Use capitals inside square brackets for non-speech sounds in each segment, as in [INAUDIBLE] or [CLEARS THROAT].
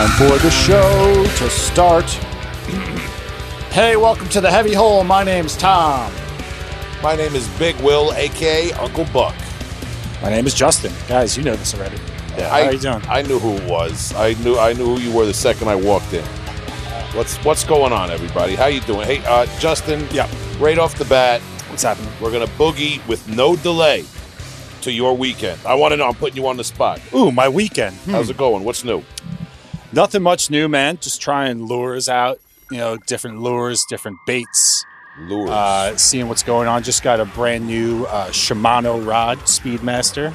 Time for the show to start. Hey, welcome to the Heavy Hole. My name's Tom. My name is Big Will, aka Uncle Buck. My name is Justin. Guys, you know this already. Yeah, I, how you doing? I knew who it was. I knew I knew who you were the second I walked in. What's what's going on, everybody? How you doing? Hey, uh, Justin. Yeah. Right off the bat, What's happening? we're gonna boogie with no delay to your weekend. I want to know. I'm putting you on the spot. Ooh, my weekend. Hmm. How's it going? What's new? Nothing much new, man. Just trying lures out. You know, different lures, different baits. Lures. Uh, seeing what's going on. Just got a brand new uh, Shimano rod, Speedmaster.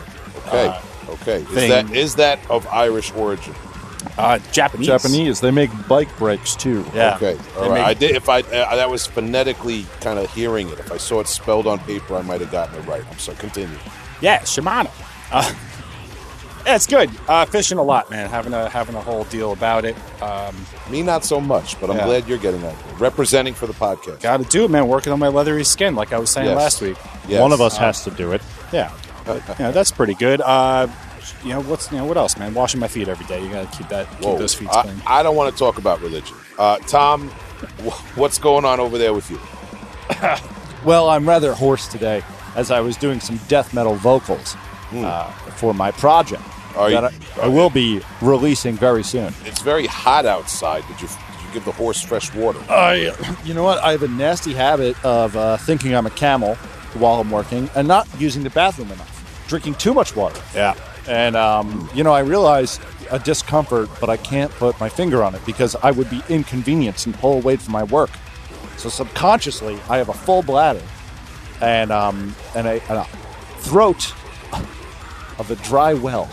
okay. uh, okay. Is thing. that is that of Irish origin? Uh, Japanese. Japanese. They make bike brakes too. Yeah. Okay. All They right. make- I did. If I uh, that was phonetically kind of hearing it. If I saw it spelled on paper, I might have gotten it right. I'm sorry. Continue. Yeah, Shimano. Uh, yeah, it's good. Uh, fishing a lot, man. Having a having a whole deal about it. Um, Me, not so much, but I'm Yeah. glad you're getting that. Representing for the podcast. Got to do it, man. Working on my leathery skin, like I was saying Yes. last week. Yes. One of us has to do it. Yeah, but, you know, that's pretty good. Uh, you know what's you know what else, man? Washing my feet every day. You got to keep that keep those feet I, clean. I don't want to talk about religion. Uh, Tom, what's going on over there with you? [LAUGHS] Well, I'm rather hoarse today as I was doing some death metal vocals uh, for my project Are that you- I, I will be releasing very soon. It's very hot outside. Did you, did you give the horse fresh water? I, you know what? I have a nasty habit of uh, thinking I'm a camel while I'm working and not using the bathroom enough, drinking too much water. Yeah, And, um, you know, I realize a discomfort, but I can't put my finger on it because I would be inconvenienced and pull away from my work. So subconsciously, I have a full bladder and, um, and, a, and a throat of a dry well.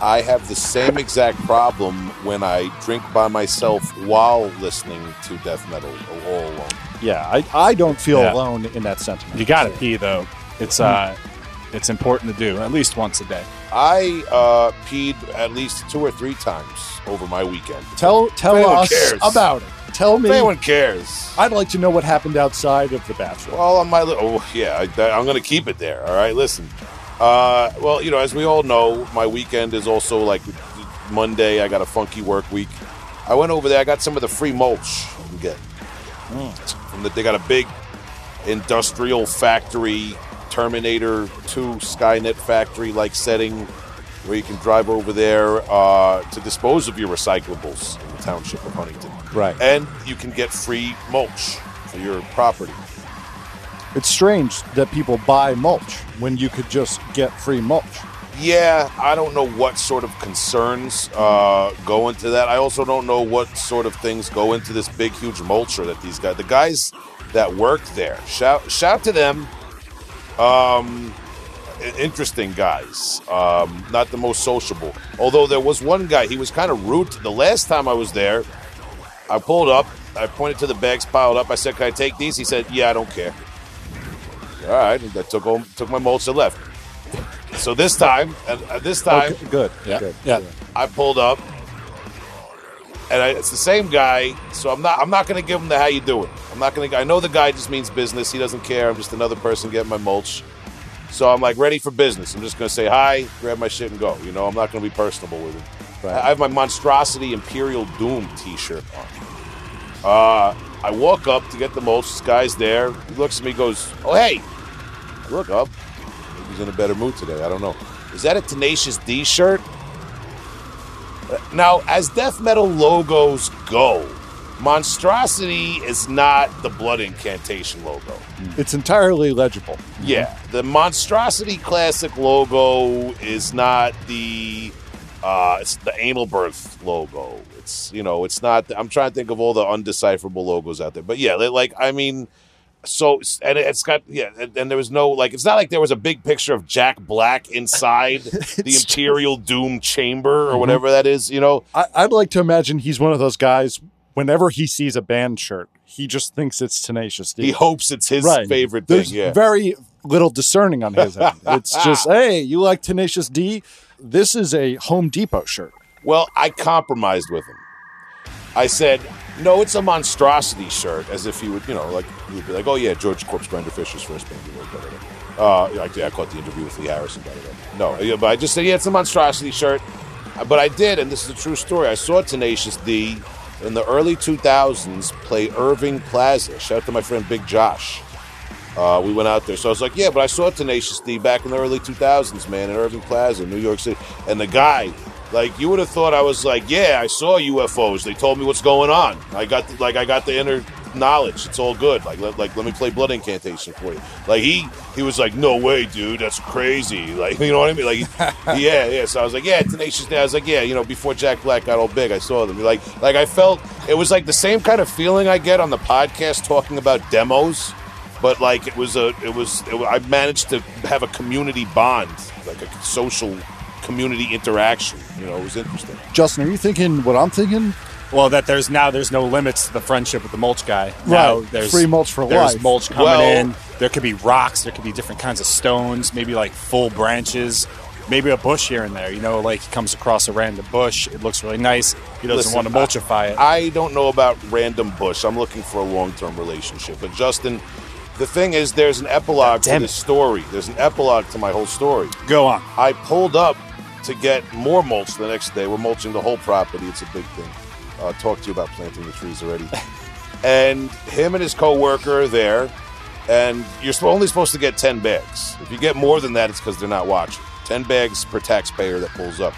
I have the same exact problem when I drink by myself while listening to death metal all alone. Yeah, I, I don't feel Yeah. alone in that sentiment. you got to pee though. It's uh, it's important to do at least once a day. I uh, peed at least two or three times over my weekend. Tell tell anyone us cares. about it. Tell me. If anyone cares. I'd like to know what happened outside of the bathroom. Well, on my li- oh yeah, I, I'm going to keep it there. All right, listen. Uh, well, you know, as we all know, my weekend is also like Monday. I got a funky work week. I went over there. I got some of the free mulch you can get. From the, they got a big industrial factory, Terminator 2 Skynet factory like setting where you can drive over there uh, to dispose of your recyclables in the township of Huntington. Right. And you can get free mulch for your property. It's strange that people buy mulch when you could just get free mulch. Yeah, I don't know what sort of concerns uh, go into that. I also don't know what sort of things go into this big, huge mulcher that these guys, the guys that work there, shout shout to them. Um, interesting guys, um, not the most sociable. Although there was one guy, he was kind of rude. The last time I was there, I pulled up, I pointed to the bags piled up. I said, "Can I take these?" He said, "Yeah, I don't care." All right, I took home, took my mulch and left. So this time, and uh, this time, Okay, good. Yeah, Good. yeah. I pulled up, and I, it's the same guy. So I'm not. I'm not going to give him the how you doing. I'm not going to. I know the guy just means business. He doesn't care. I'm just another person getting my mulch. So I'm like ready for business. I'm just going to say hi, grab my shit, and go. You know, I'm not going to be personable with him. I I have my monstrosity Imperial Doom T-shirt on. Uh, I walk up to get the mulch. This guy's there. He looks at me, goes, "Oh hey." Look up. Maybe he's in a better mood today. I don't know. Is that a Tenacious D shirt? Now, as death metal logos go, Monstrosity is not the Blood Incantation logo. It's entirely legible. Yeah, the Monstrosity Classic logo is not the uh, it's the Anal Birth logo. It's you know, it's not. I'm trying to think of all the undecipherable logos out there, but yeah, like I mean, so and it's got yeah, and, there was no like it's not like there was a big picture of Jack Black inside [LAUGHS] the Imperial Doom chamber or mm-hmm. whatever that is. You know, I, I'd like to imagine he's one of those guys. Whenever he sees a band shirt, he just thinks it's Tenacious D. he hopes it's his right. favorite thing. There's Yeah, very little discerning on his end. [LAUGHS] It's just, hey, you like Tenacious D? This is a Home Depot shirt. Well, I compromised with him. I said, no, it's a monstrosity shirt, as if he would, you know, like he would be like, oh yeah, George Corpse Grinder Fisher's first band. blah, blah. Uh, like, yeah, I caught the interview with Lee Harrison. Blah, blah, blah. No, yeah, but I just said, yeah, it's a monstrosity shirt. but I did, and this is a true story. I saw Tenacious D in the early 2000s play Irving Plaza. Shout out to my friend Big Josh. Uh, we went out there, so I was like, "Yeah," but I saw Tenacious D back in the early 2000s, man, in Irving Plaza, New York City, and the guy. Like you would have thought I was like, yeah, I saw UFOs. They told me what's going on. I got the, like I got the inner knowledge. It's all good. Like let, like let me play blood incantation for you. Like he he was like, no way, dude, that's crazy. [LAUGHS] Like you know what I mean? Like [LAUGHS] yeah, yeah. So I was like, yeah, Tenacious I was like, yeah, you know, before Jack Black got all big, I saw them. Like like I felt it was like the same kind of feeling I get on the podcast talking about demos. But like it was a, it was, it, I managed to have a community bond, like a social community interaction. You know, it was interesting. Justin, are you thinking what I'm thinking? Well, that there's now there's no limits to the friendship with the mulch guy. Now Right. there's Free mulch for there's life. mulch coming Well- in. There could be rocks. There could be different kinds of stones. Maybe like full branches. Maybe a bush here and there. You know, like he comes across a random bush. It looks really nice. He doesn't Listen, want to mulchify it. I don't know about random bush. I'm looking for a long term relationship. But Justin, the thing is, there's an epilogue to Damn this it. story. There's an epilogue to my whole story. Go on. I pulled up to get more mulch the next day. We're mulching the whole property. It's a big thing. Uh, talked to you about planting the trees already. [LAUGHS] and him and his coworker are there, and you're only supposed to get 10 bags. If you get more than that, it's because they're not watching. 10 bags per taxpayer that pulls up.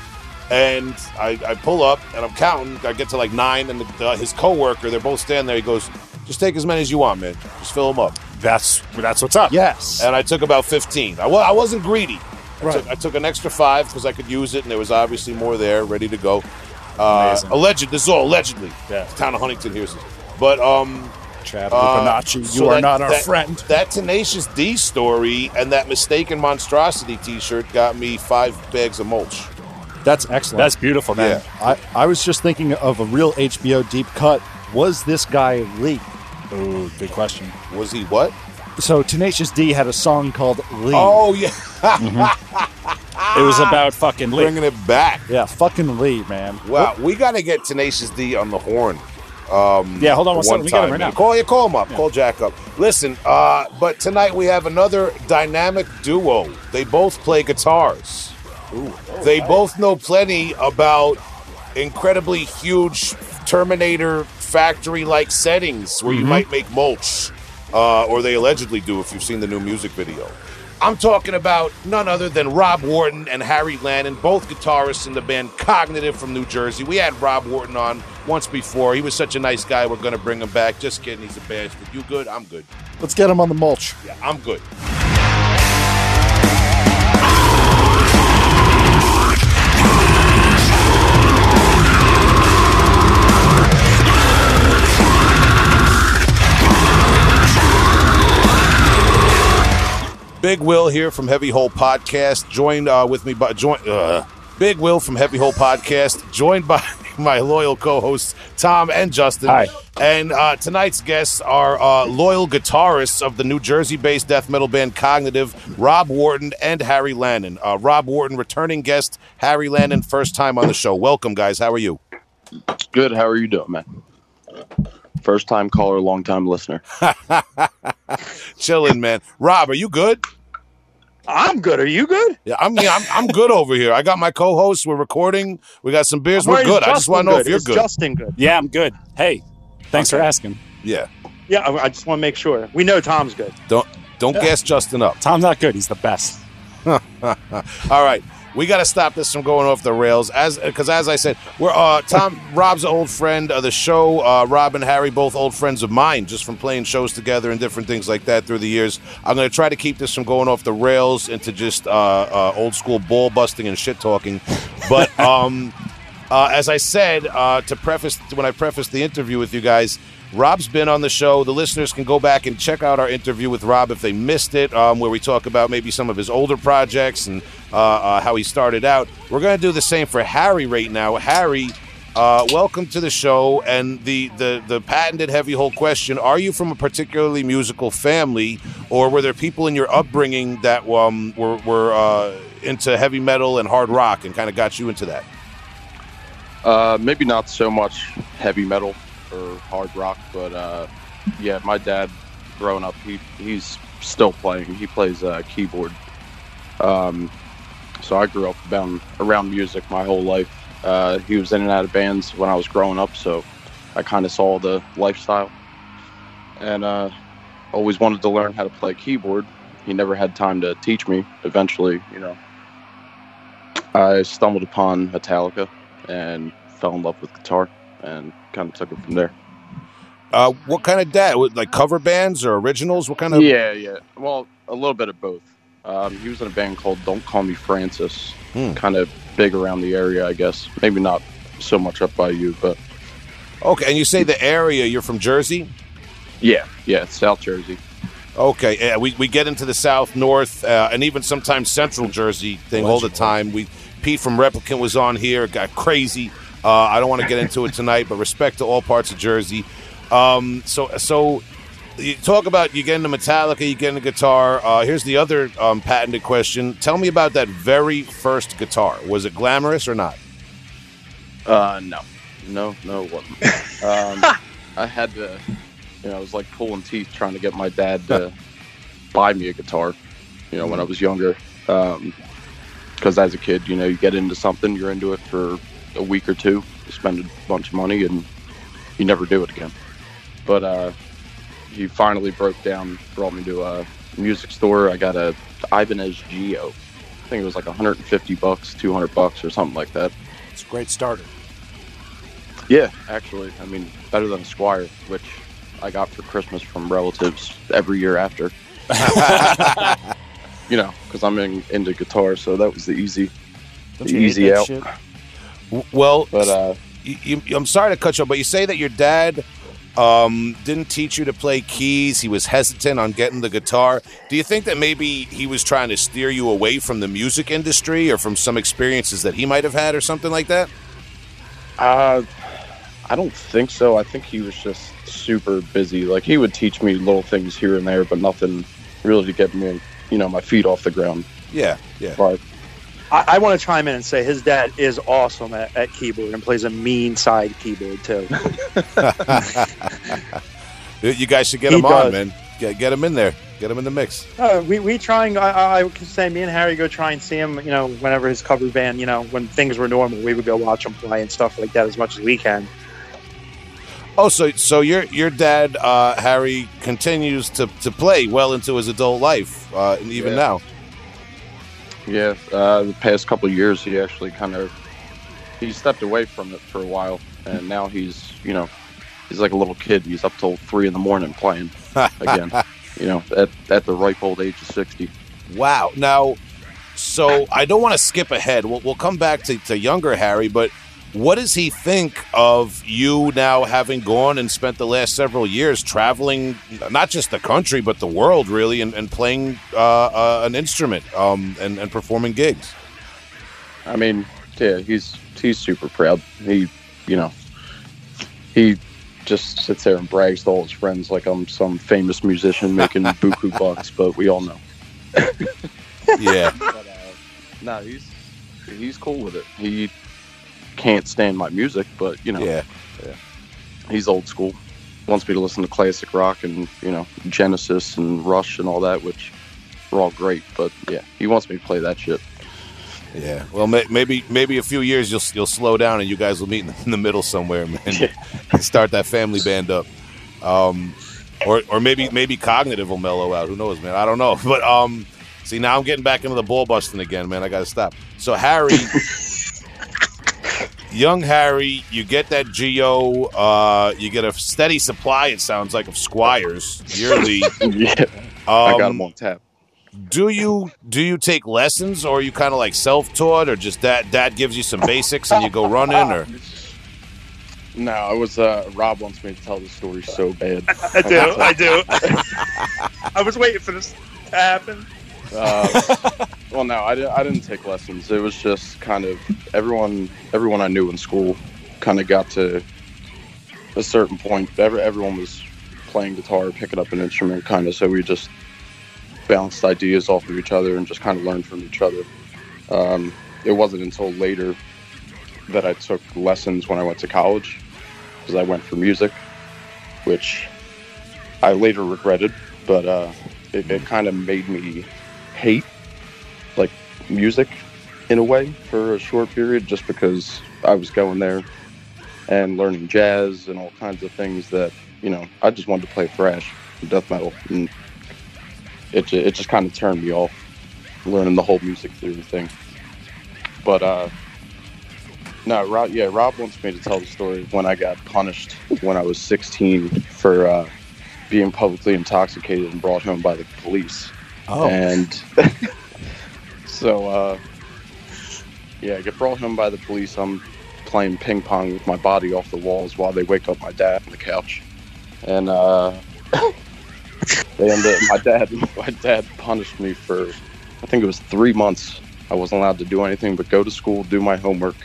And I, I pull up and I'm counting. I get to like nine, and the, uh, his coworker, they're both standing there. He goes, "Just take as many as you want, man. Just fill them up." That's that's what's up. Yes. and I took about 15. I, I wasn't greedy. I, took, I took an extra five because I could use it, and there was obviously more there, ready to go. Uh, Amazing. alleged, this is all allegedly. Yeah. The town of Huntington hears this. But um, Chad uh, you so are that- not our that- friend. That Tenacious D story and that Mistaken Monstrosity T-shirt got me five bags of mulch. That's excellent. That's beautiful, man. Yeah. I, I was just thinking of a real HBO deep cut. Was this guy Lee? Ooh, good question. Was he what? So Tenacious D had a song called Lee. Oh yeah, mm-hmm. It was about fucking Lee. bringing it back. Yeah, fucking Lee, man. Wow, we got to get Tenacious D on the horn. Um, yeah, hold on one second. We got him right man. now. Call you, call him up. Call Jack up. Listen, uh, but tonight we have another dynamic duo. They both play guitars. they both know plenty about incredibly huge Terminator factory-like settings where you mm-hmm. might make mulch, uh, or they allegedly do if you've seen the new music video. I'm talking about none other than Rob Wharton and Harry Lannon, both guitarists in the band Cognitive from New Jersey. We had Rob Wharton on once before. He was such a nice guy. We're going to bring him back. Just kidding. He's a badge. But you good? I'm good. Let's get him on the mulch. Yeah, I'm good. Big Will here from Heavy Hole Podcast, joined uh, with me by join, uh, Big Will from Heavy Hole Podcast, joined by [LAUGHS] my loyal co-hosts Tom and Justin. Hi. And uh, tonight's guests are uh, loyal guitarists of the New Jersey-based death metal band Cognitive, Rob Wharton and Harry Lannon. Uh, Rob Wharton, returning guest. Harry Lannon, first time on the show. Welcome, guys. How are you? Good. How are you doing, man? First time caller, long time listener. [LAUGHS] Chilling, man. Rob, are you good? I'm good. Are you good? Yeah, I mean, I'm, I'm good over here. I got my co-hosts. We're recording. We got some beers. We're Why is good. I just want to Justin know if you're Is good. Justin good? Yeah, I'm good. Hey, thanks for asking. Yeah. Yeah, I, I just want to make sure. We know Tom's good. Don't don't gas Justin up. Tom's not good. He's the best. [LAUGHS] All right. We got to stop this from going off the rails, as because as I said, we're uh, Tom. Rob's an old friend of the show. Uh, Rob and Harry, both old friends of mine, just from playing shows together and different things like that through the years. I'm going to try to keep this from going off the rails into just uh, uh, old school ball busting and shit talking. But [LAUGHS] um, uh, as I said uh, to preface when I prefaced the interview with you guys, Rob's been on the show. The listeners can go back and check out our interview with Rob if they missed it, um, where we talk about maybe some of his older projects and uh, uh, how he started out. We're going to do the same for Harry right now. Harry, uh, welcome to the show. And the, the the patented heavy hole question: Are you from a particularly musical family, or were there people in your upbringing that um, were were uh, into heavy metal and hard rock and kind of got you into that? Uh, maybe not so much heavy metal or hard rock, but uh, yeah, my dad, growing up, he he's still playing. He plays uh, keyboard. Um, so I grew up around, around music my whole life. Uh, he was in and out of bands when I was growing up, so I kind of saw the lifestyle, and uh, always wanted to learn how to play keyboard. He never had time to teach me. Eventually, you know, I stumbled upon Metallica and fell in love with guitar, and kind of took it from there. Uh, what kind of dad? Like cover bands or originals? What kind of? Yeah, yeah. Well, a little bit of both. Um, he was in a band called Don't Call Me Francis, Hmm. kind of big around the area, I guess. Maybe not so much up by you, but Okay, and you say the area. You're from Jersey. yeah, yeah, South Jersey. Okay, yeah, we, we get into the south, north, uh, and even sometimes central Jersey thing all the time. We Pete from Replicant was on here, got crazy. Uh, I don't want to get into it tonight, but respect to all parts of Jersey. Um, so so you talk about you get into Metallica, you get into guitar. Uh, here's the other um, patented question. Tell me about that very first guitar. Was it glamorous or not? Uh, no, no, no, it wasn't. Um, I had to, you know, I was like pulling teeth trying to get my dad to [LAUGHS] buy me a guitar. You know, when I was younger, because as a kid, you know, you get into something, you're into it for a week or two, you spend a bunch of money, and you never do it again. But uh, he finally broke down, brought me to a music store. I got a Ibanez GIO. I think it was like 150 bucks, 200 bucks, or something like that. It's a great starter. Yeah, actually, I mean, better than a Squier, which I got for Christmas from relatives every year after. [LAUGHS] you know, because I'm in, into guitar, so that was the easy, Don't the easy out. shit? Well, But uh, you, you, I'm sorry to cut you off, but you say that your dad um, didn't teach you to play keys. He was hesitant on getting the guitar. Do you think that maybe he was trying to steer you away from the music industry or from some experiences that he might have had or something like that? uh, I don't think so. I think he was just super busy. Like he would teach me little things here and there, but nothing really to get me, you know, my feet off the ground. Yeah, yeah. But I, I want to chime in and say his dad is awesome at, at keyboard and plays a mean side keyboard too. [LAUGHS] You guys should get He him on, man. Get, get him in there. Get him in the mix. Uh, we we trying. I, I I can say me and Harry go try and see him. You know, whenever his cover band. You know, when things were normal, we would go watch him play and stuff like that as much as we can. Oh, so so your your dad uh, Harry continues to, to play well into his adult life, uh, and even Yeah. now. Yeah, uh, the past couple of years, he actually kind of he stepped away from it for a while, and now he's you know he's like a little kid. He's up till three in the morning playing [LAUGHS] again. you know, at at the ripe old age of sixty. Wow. Now, so I don't want to skip ahead. We'll, we'll come back to, to younger Harry, but what does he think of you now having gone and spent the last several years traveling, not just the country, but the world, really, and, and playing uh, uh, an instrument um, and, and performing gigs? I mean, yeah, he's he's super proud. He, you know, he just sits there and brags to all his friends like I'm some famous musician making [LAUGHS] buku bucks, but we all know. Yeah. [LAUGHS] But, uh, no, he's he's cool with it. He can't stand my music, but you know, yeah. yeah. he's old school. Wants me to listen to classic rock and you know Genesis and Rush and all that, which are all great. But yeah, he wants me to play that shit. Yeah. Well, may, maybe maybe a few years you'll you'll slow down and you guys will meet in the, middle somewhere, man. and [LAUGHS] start that family band up. Um, or or maybe maybe cognitive will mellow out. Who knows, man? I don't know. [LAUGHS] But um, see now I'm getting back into the ball busting again, man. I got to stop. So Harry. [LAUGHS] Young Harry, you get that GIO, uh, you get a steady supply. It sounds like of Squiers yearly. [LAUGHS] yeah, Um, I got him on tap. do you do you take lessons, or are you kind of like self taught, or just that dad gives you some basics and you go running, or No, I was uh, Rob wants me to tell the story so bad. [LAUGHS] I do. I do. [LAUGHS] I was waiting for this to happen. Uh, well, no, I, I didn't take lessons. It was just kind of everyone everyone I knew in school kind of got to a certain point. Every, everyone was playing guitar, picking up an instrument, kind of. So we just bounced ideas off of each other and just kind of learned from each other. Um, it wasn't until later that I took lessons when I went to college because I went for music, which I later regretted, but uh, it, it kind of made me hate music in a way for a short period, just because I was going there and learning jazz and all kinds of things that you know I just wanted to play thrash, death metal, and it it just kind of turned me off learning the whole music theory thing. But uh, no, Rob, yeah, Rob wants me to tell the story when I got punished when I was 16 for uh, being publicly intoxicated and brought home by the police. Oh, And [LAUGHS] so, uh, yeah, I get brought home by the police. I'm playing ping pong with my body off the walls while they wake up my dad on the couch. And uh, [COUGHS] they end up, my dad, [LAUGHS] my dad punished me for, I think it was three months. I wasn't allowed to do anything but go to school, do my homework.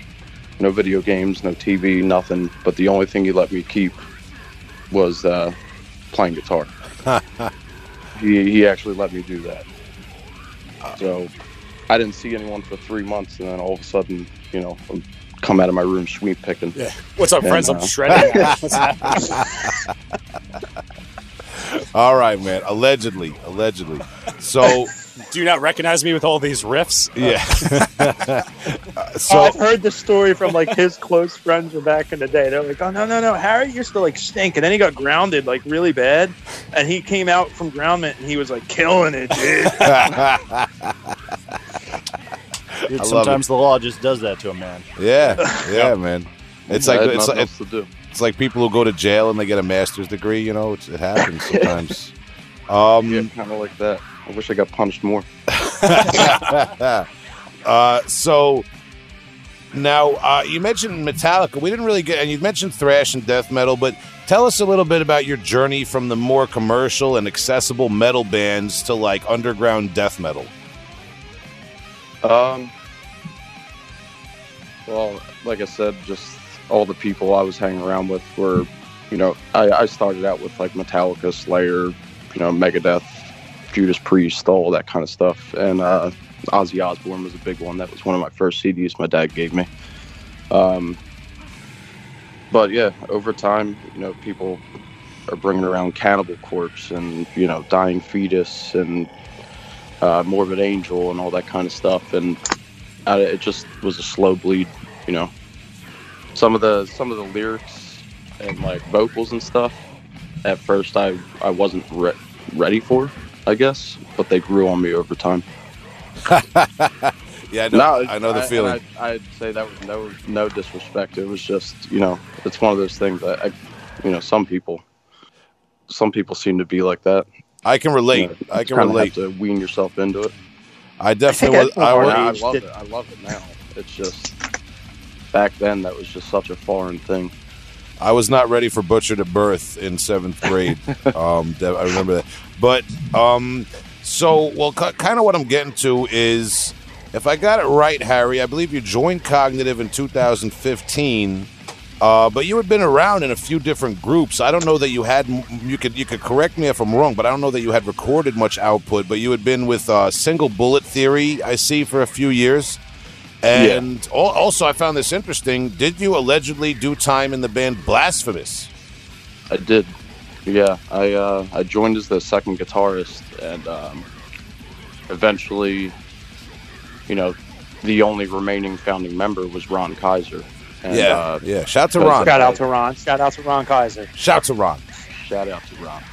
No video games, no TV, nothing. But the only thing he let me keep was uh, playing guitar. [LAUGHS] he, he actually let me do that. So I didn't see anyone for three months, and then all of a sudden, you know, I'm come out of my room sweep picking. Yeah. What's up, And, friends? I'm uh, shredding. [LAUGHS] [LAUGHS] All right, man. Allegedly, allegedly. So [LAUGHS] Do you not recognize me with all these riffs? yeah. Oh, so I've heard the story from like his close friends from back in the day. They're like, "Oh no, no, no, Harry used to like stink," and then he got grounded like really bad, and he came out from groundment and he was like killing it, dude. Dude, love sometimes the law just does that to a man. yeah, [LAUGHS] yeah, man. It's I like it's, like else to do. it's like people who go to jail and they get a master's degree. You know, it's, it happens [LAUGHS] sometimes. Um, Yeah, kind of like that. I wish I got punched more. [LAUGHS] uh, so now uh, you mentioned Metallica. We didn't really get, and you mentioned thrash and death metal, but tell us a little bit about your journey from the more commercial and accessible metal bands to like underground death metal. Um, well, like I said, just all the people I was hanging around with were, you know, I, I started out with like Metallica, Slayer, you know, Megadeth, Judas Priest, all that kind of stuff. And uh, Ozzy Osbourne was a big one. That was one of my first CDs my dad gave me. Um, but yeah, over time, you know, people are bringing around Cannibal Corpse and, you know, Dying Fetus and uh, Morbid Angel and all that kind of stuff, and uh, it just was a slow bleed. You know, some of the some of the lyrics and like vocals and stuff. At first, I I wasn't re- ready for, I guess, but they grew on me over time. [LAUGHS] Yeah, I know, No, I know the and feeling. I, I'd say that was no no disrespect. It was just you know, it's one of those things that I, you know, some people, some people seem to be like that. I can relate. You know, I can relate. Have to wean yourself into it. I definitely was. I think I I- was, Yeah, I age love it. I love it now. It's just back then that was just such a foreign thing. I was not ready for Butchered at Birth in seventh grade. [LAUGHS] um, I remember that. But um, so, well, kind of what I'm getting to is, if I got it right, Harry, I believe you joined Cognitive in 2015. Uh, but you had been around in a few different groups. I don't know that you had. You could you could correct me if I'm wrong, but I don't know that you had recorded much output. But you had been with uh, Single Bullet Theory, I see, for a few years. And al- also, I found this interesting. Did you allegedly do time in the band Blasphemous? I did. Yeah, I uh, I joined as the second guitarist, and um, eventually, you know, the only remaining founding member was Ron Kaiser. And, yeah, Uh, yeah. Shout to Ron. Shout out to Ron. Shout out to Ron Kaiser. Shout to Ron. shout out to Ron.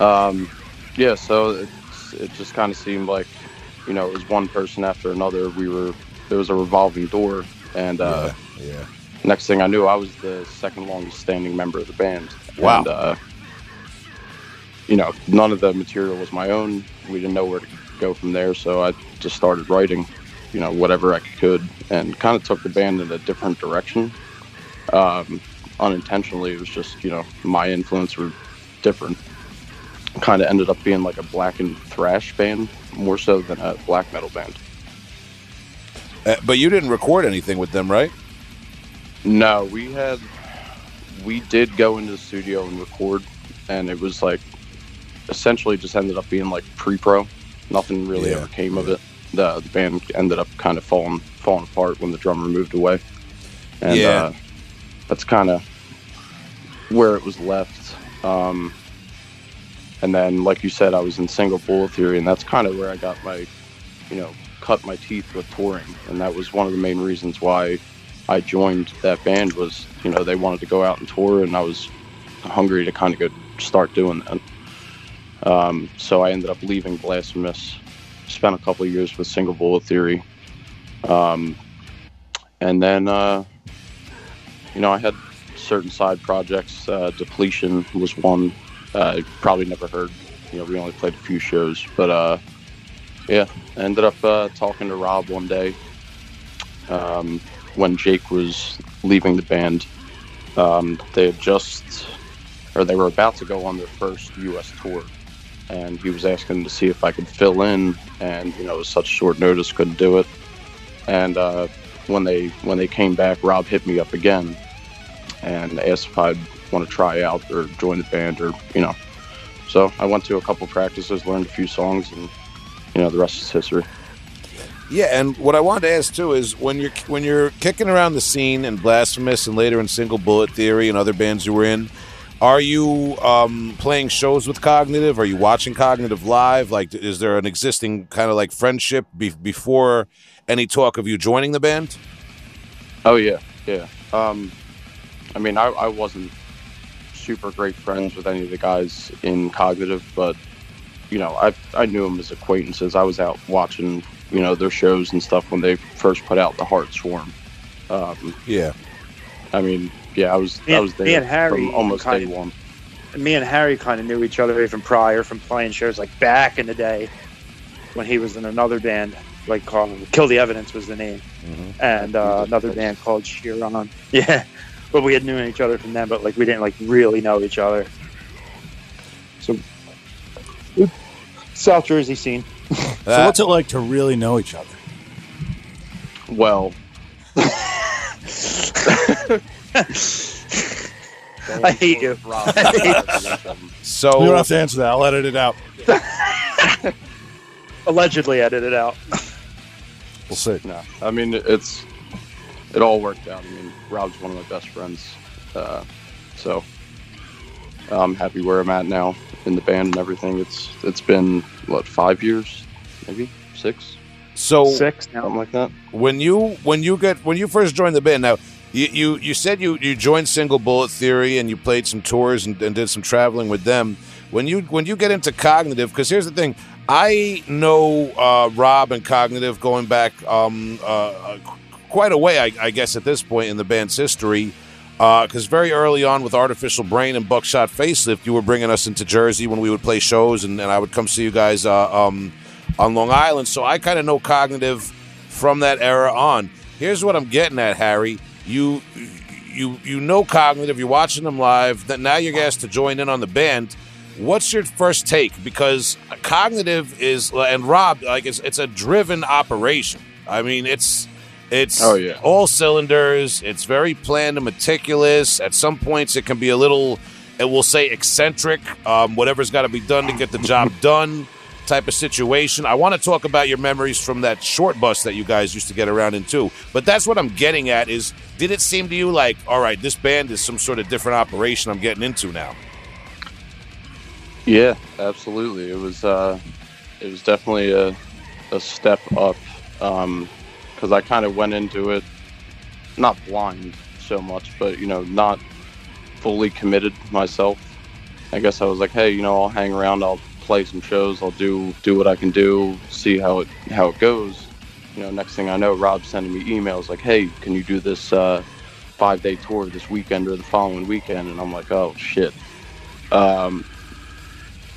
[LAUGHS] um, yeah, so it's, it just kind of seemed like, you know, it was one person after another. We were there was a revolving door, and uh, yeah, yeah. next thing I knew, I was the second longest standing member of the band. Wow. And, uh, you know, none of the material was my own. We didn't know where to go from there, so I just started writing, you know, whatever I could, and kind of took the band in a different direction. Um, unintentionally, it was just, you know, my influence were different. Kind of ended up being like a black and thrash band more so than a black metal band. Uh, but you didn't record anything with them, right? No, we had we did go into the studio and record, and it was like essentially just ended up being like pre-pro. Nothing really Yeah, ever came of it. The the band ended up kind of falling falling apart when the drummer moved away, and Yeah. uh, that's kind of where it was left. Um, and then, like you said, I was in Single Bullet Theory, and that's kind of where I got my, you know, cut my teeth with touring, and that was one of the main reasons why I joined that band. Was you know they wanted to go out and tour, and I was hungry to kind of go start doing that. Um, so I ended up leaving Blasphemous, spent a couple years with Single Bullet Theory, um, and then uh, you know I had certain side projects. Uh, Depletion was one. Uh, probably never heard. You know, we only played a few shows, but uh, yeah, I ended up uh, talking to Rob one day um, when Jake was leaving the band. Um, they had just, or they were about to go on their first U.S. tour, and he was asking to see if I could fill in, and you know, it was such short notice, couldn't do it. And uh, when they when they came back, Rob hit me up again and asked if I'd want to try out or join the band or you know. So I went to a couple practices, learned a few songs, and you know the rest is history. Yeah, and what I wanted to ask too is when you're when you're kicking around the scene in Blasphemous and later in Single Bullet Theory and other bands you were in, are you um, playing shows with Cognitive? Are you watching Cognitive live? Like, is there an existing kind of like friendship be- before any talk of you joining the band? Oh yeah, yeah. Um, I mean, I, I wasn't super great friends with any of the guys in Cognitive, but you know, I I knew them as acquaintances. I was out watching, you know, their shows and stuff when they first put out the Heart Swarm. Um, Yeah. I mean, yeah, I was Me I was there me and Harry from almost kind day of- one. me and Harry kind of knew each other even prior from playing shows like back in the day when he was in another band like called Kill the Evidence was the name, and uh, another band called Chiron. [LAUGHS] Yeah, but we had known each other from them, but like we didn't like really know each other. So South Jersey scene. [LAUGHS] So what's it like to really know each other? Well, [LAUGHS] I hate you. Rob, [LAUGHS] So You don't have to answer that. I'll edit it out. [LAUGHS] Allegedly edited out. We'll see. No, I mean it's it all worked out. I mean, Rob's one of my best friends, uh, so I'm happy where I'm at now in the band and everything. It's it's been what five years, maybe six, so Six now. something like that. when you when you get when you first joined the band now you you, you said you, you joined single bullet theory and you played some tours and, and did some traveling with them when you when you get into cognitive because here's the thing i know uh, rob and cognitive going back um, uh, uh, quite a way I, I guess at this point in the band's history because very early on with artificial brain and buckshot facelift you were bringing us into jersey when we would play shows and, and i would come see you guys uh, um, on long island so i kind of know cognitive from that era on. Here's what I'm getting at, Harry. You you you know cognitive. You're watching them live. That now you're asked to join in on the band. What's your first take? Because cognitive is and Rob like it's it's a driven operation. I mean it's it's Oh, yeah. all cylinders. It's very planned and meticulous. At some points it can be a little it will say eccentric. Um, whatever's got to be done to get the job done type of situation. I want to talk about your memories from that short bus that you guys used to get around in too. But that's what I'm getting at is did it seem to you like, all right, this band is some sort of different operation I'm getting into now? Yeah, absolutely. It was uh, it was definitely a a step up because I kind of went into it not blind so much, but you know, not fully committed myself. I guess I was like, hey, you know, I'll hang around, I'll play some shows, I'll do do what I can do, see how it how it goes. You know, next thing I know, Rob's sending me emails like, hey, can you do this uh, five day tour this weekend or the following weekend? And I'm like, oh shit. Um,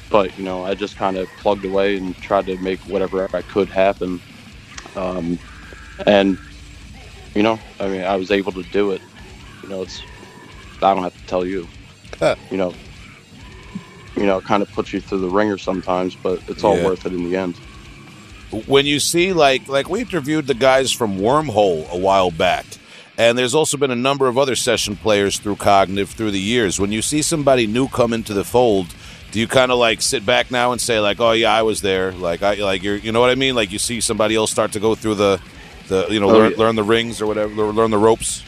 but you know, I just kind of plugged away and tried to make whatever I could happen. Um, and you know, I mean, I was able to do it. You know, it's I don't have to tell you. you know, you know, kind of puts you through the wringer sometimes, but it's all Yeah. worth it in the end. when you see like like we interviewed the guys from Wormhole a while back, and there's also been a number of other session players through Cognitive through the years. When you see somebody new come into the fold, do you kind of like sit back now and say like, "Oh yeah, I was there." Like I like you're you know what I mean? Like you see somebody else start to go through the the you know Oh, learn, yeah. learn the rings or whatever, learn the ropes.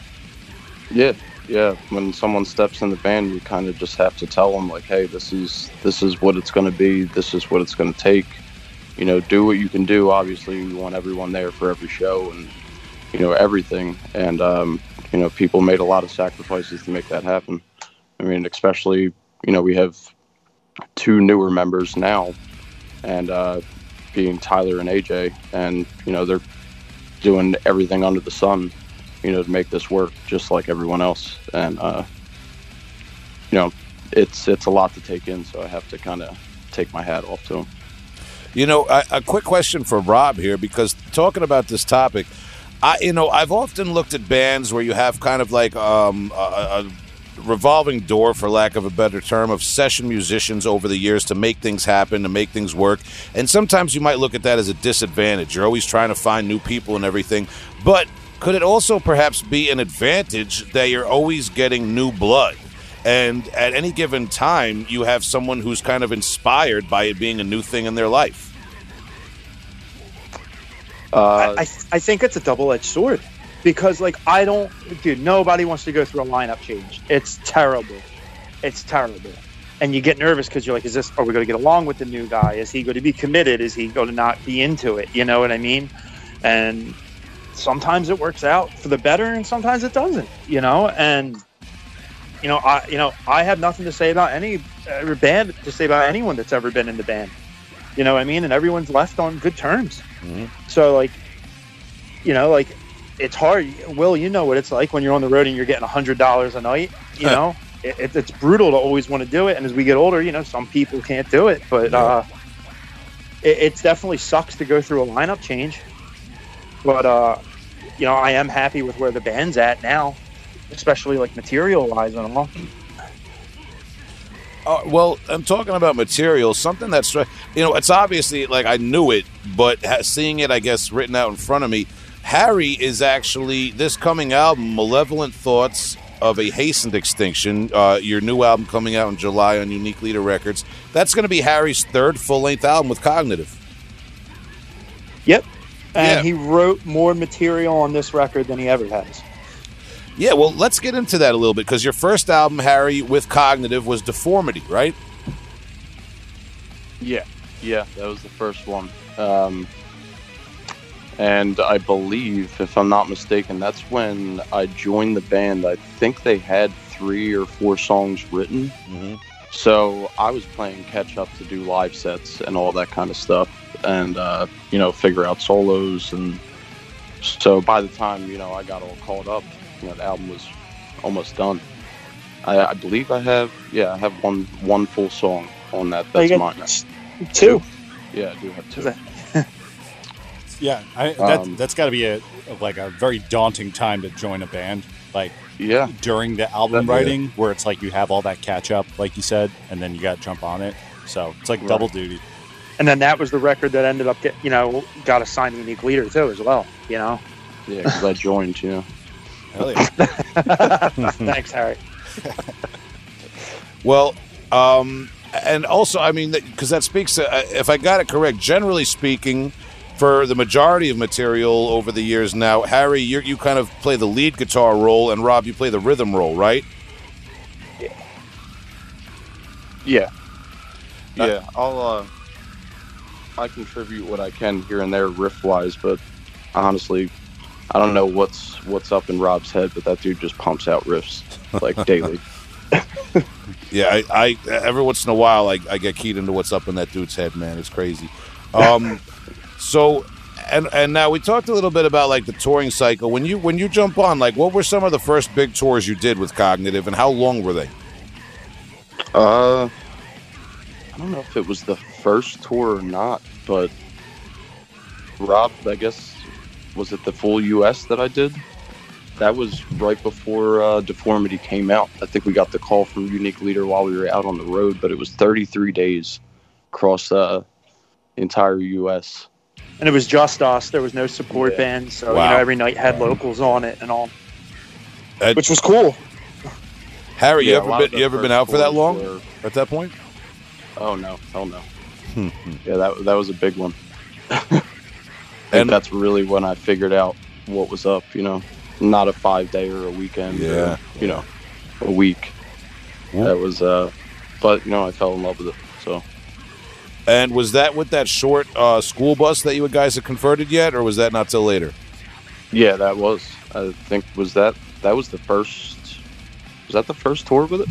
Yeah, yeah. When someone steps in the band, you kind of just have to tell them like, "Hey, this is this is what it's going to be. This is what it's going to take." you know, do what you can do. Obviously, you want everyone there for every show and you know everything. And um, you know, people made a lot of sacrifices to make that happen. I mean, especially you know, we have two newer members now, and uh, being Tyler and AJ, and you know, they're doing everything under the sun, you know, to make this work, just like everyone else. And uh, you know, it's it's a lot to take in, so I have to kind of take my hat off to him. You know, a, a quick question for Rob here, because talking about this topic, I you know I've often looked at bands where you have kind of like um, a, a revolving door, for lack of a better term, of session musicians over the years to make things happen, to make things work. And sometimes you might look at that as a disadvantage. You're always trying to find new people and everything. But could it also perhaps be an advantage that you're always getting new blood? And at any given time, you have someone who's kind of inspired by it being a new thing in their life. Uh, I, I, I think it's a double edged sword because, like, I don't, dude, nobody wants to go through a lineup change. It's terrible. It's terrible. And you get nervous because you're like, is this, are we going to get along with the new guy? Is he going to be committed? Is he going to not be into it? You know what I mean? And sometimes it works out for the better and sometimes it doesn't, you know? And, you know, I, you know, I have nothing to say about any uh, band to say about anyone that's ever been in the band. You know what I mean? And everyone's left on good terms. Mhm. So like, you know, like it's hard. Will, you know what it's like when you're on the road and you're getting a hundred dollars a night. You know, it, it, it's brutal to always want to do it. And as we get older, you know, some people can't do it. But uh, it, it's definitely sucks to go through a lineup change. But uh, you know, I am happy with where the band's at now, especially like material wise and all. Uh, well, I'm talking about material, something that's you know, it's obviously like I knew it, but seeing it, I guess, written out in front of me. Harry is actually this coming album, Malevolent Thoughts of a Hastened Extinction. Uh, your new album coming out in July on Unique Leader Records. That's going to be Harry's third full length album with Cognitive. Yep. And Yeah. he wrote more material on this record than he ever has. Yeah, well, let's get into that a little bit because your first album, Harry, with Cognitive was Deformity, right? Yeah, yeah, that was the first one. Um, and I believe, if I'm not mistaken, that's when I joined the band. I think they had three or four songs written. Mhm. So I was playing catch up to do live sets and all that kind of stuff, and uh, you know, figure out solos. And so by the time you know I got all caught up, you know, the album was almost done. I, I believe I have, yeah, I have one one full song on that. Oh, you That's got mine. Two. Yeah, I do have two. Is [LAUGHS] Yeah, I, that, Um, that's got to be a like a very daunting time to join a band. Like Yeah, during the album That- writing, where it's like you have all that catch up, like you said, and then you got to jump on it. So it's like Right. double duty. And then that was the record that ended up get you know got assigned unique leader too as well. You know. yeah, because I joined. You know, Hell yeah. [LAUGHS] Thanks, Harry. [LAUGHS] Well, um, and also, I mean, because that speaks to, uh, if I got it correct, generally speaking, for the majority of material over the years now, Harry, you you kind of play the lead guitar role, and Rob, you play the rhythm role, right? yeah, yeah. I'll uh, I contribute what I can here and there riff wise, but honestly, I don't know what's what's up in Rob's head, but that dude just pumps out riffs like [LAUGHS] daily. Yeah, I, I every once in a while, I, I get keyed into what's up in that dude's head, man. It's crazy. Um, [LAUGHS] so, and and now we talked a little bit about like the touring cycle. When you when you jump on, like, what were some of the first big tours you did with Cognitive, and how long were they? Uh, I don't know if it was the first tour or not, but Rob, I guess, was it the full U.S. that I did? That was right before uh, Deformity came out. I think we got the call from Unique Leader while we were out on the road, but it was 33 days across uh, the entire U.S. And it was just us. There was no support Yeah. band, so Wow. you know every night had locals on it and all, Uh, which was cool. Harry, you Yeah, a ever been you ever been out for that long were- at that point? Oh no, hell no. yeah, that that was a big one. [LAUGHS] And- that's really when I figured out what was up. You know, not a five day or a weekend. or, Yeah. you know, a week. Yeah. That was. uh But you know, I fell in love with it. So And was that with that short uh, school bus that you guys had converted yet, or was that not till later? Yeah, that was. I think was that that was the first. Was that the first tour with it?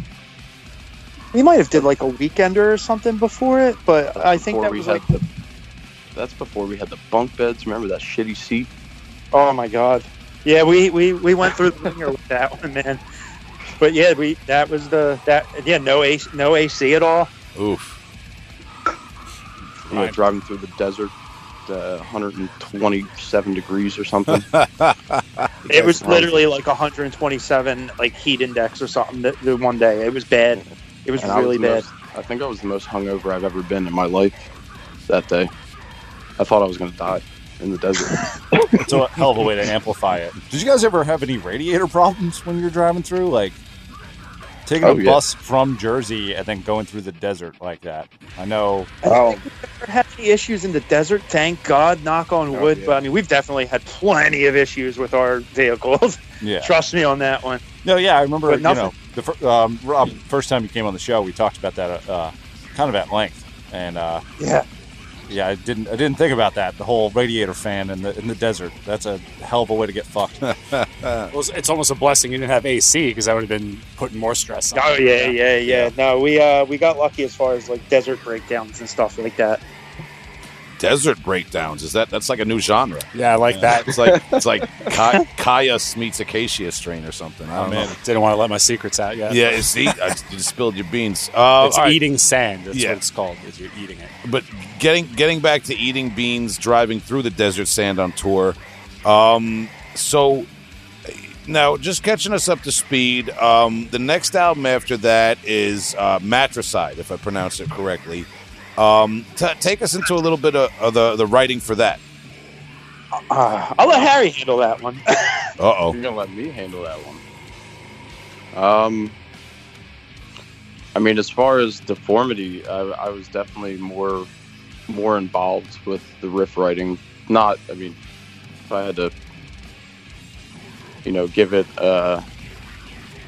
We might have did like a weekender or something before it, but I think that was like, the. That's before we had the bunk beds. Remember that shitty seat? oh my god, yeah, we we we went through the ringer with that one, man. But yeah, we that was the that yeah no AC no AC at all. Oof. You know, Right. driving through the desert, uh, 127 degrees or something. [LAUGHS] It was literally like 127 like heat index or something the, the one day. It was bad. It was And I was really bad. most- I think I was the most hungover I've ever been in my life that day. I thought I was going to die in the desert. [LAUGHS] It's a hell of a way to amplify it. Did you guys ever have any radiator problems when you're driving through? Like taking Oh, a yeah. bus from Jersey and then going through the desert like that? I know. I don't think we've ever had any issues in the desert. Thank God, knock on Oh, wood. yeah. But I mean, we've definitely had plenty of issues with our vehicles. [LAUGHS] Yeah. Trust me on that one. No, yeah, I remember. But You know, the fir- um, Rob, first time you came on the show, we talked about that uh, kind of at length, and uh, Yeah. Yeah, I didn't, I didn't think about that. The whole radiator fan in the in the desert. That's a hell of a way to get fucked. [LAUGHS] Well, it's, it's almost a blessing you didn't have AC because that would have been putting more stress on. Oh you. yeah, yeah, yeah. No, we uh we got lucky as far as like desert breakdowns and stuff like that. Desert breakdowns. Is that that's like a new genre? Yeah, I like that. It's like it's like [LAUGHS] Kyuss meets Acacia strain or something. I Oh don't man, know. didn't want to let my secrets out yet. Yeah, see, I just, you spilled your beans. Uh, it's right. eating sand. That's Yeah. what it's called. Is you're eating it. but getting getting back to eating beans, driving through the desert sand on tour. Um, so now, just catching us up to speed. Um, the next album after that is uh, Matricide, if I pronounce it correctly. Um, t- take us into a little bit of, of the the writing for that. Uh, I'll let Harry handle that one. [LAUGHS] Uh oh. You're gonna let me handle that one. Um, I mean, as far as deformity, I, I was definitely more more involved with the riff writing. Not, I mean, if I had to, you know, give it a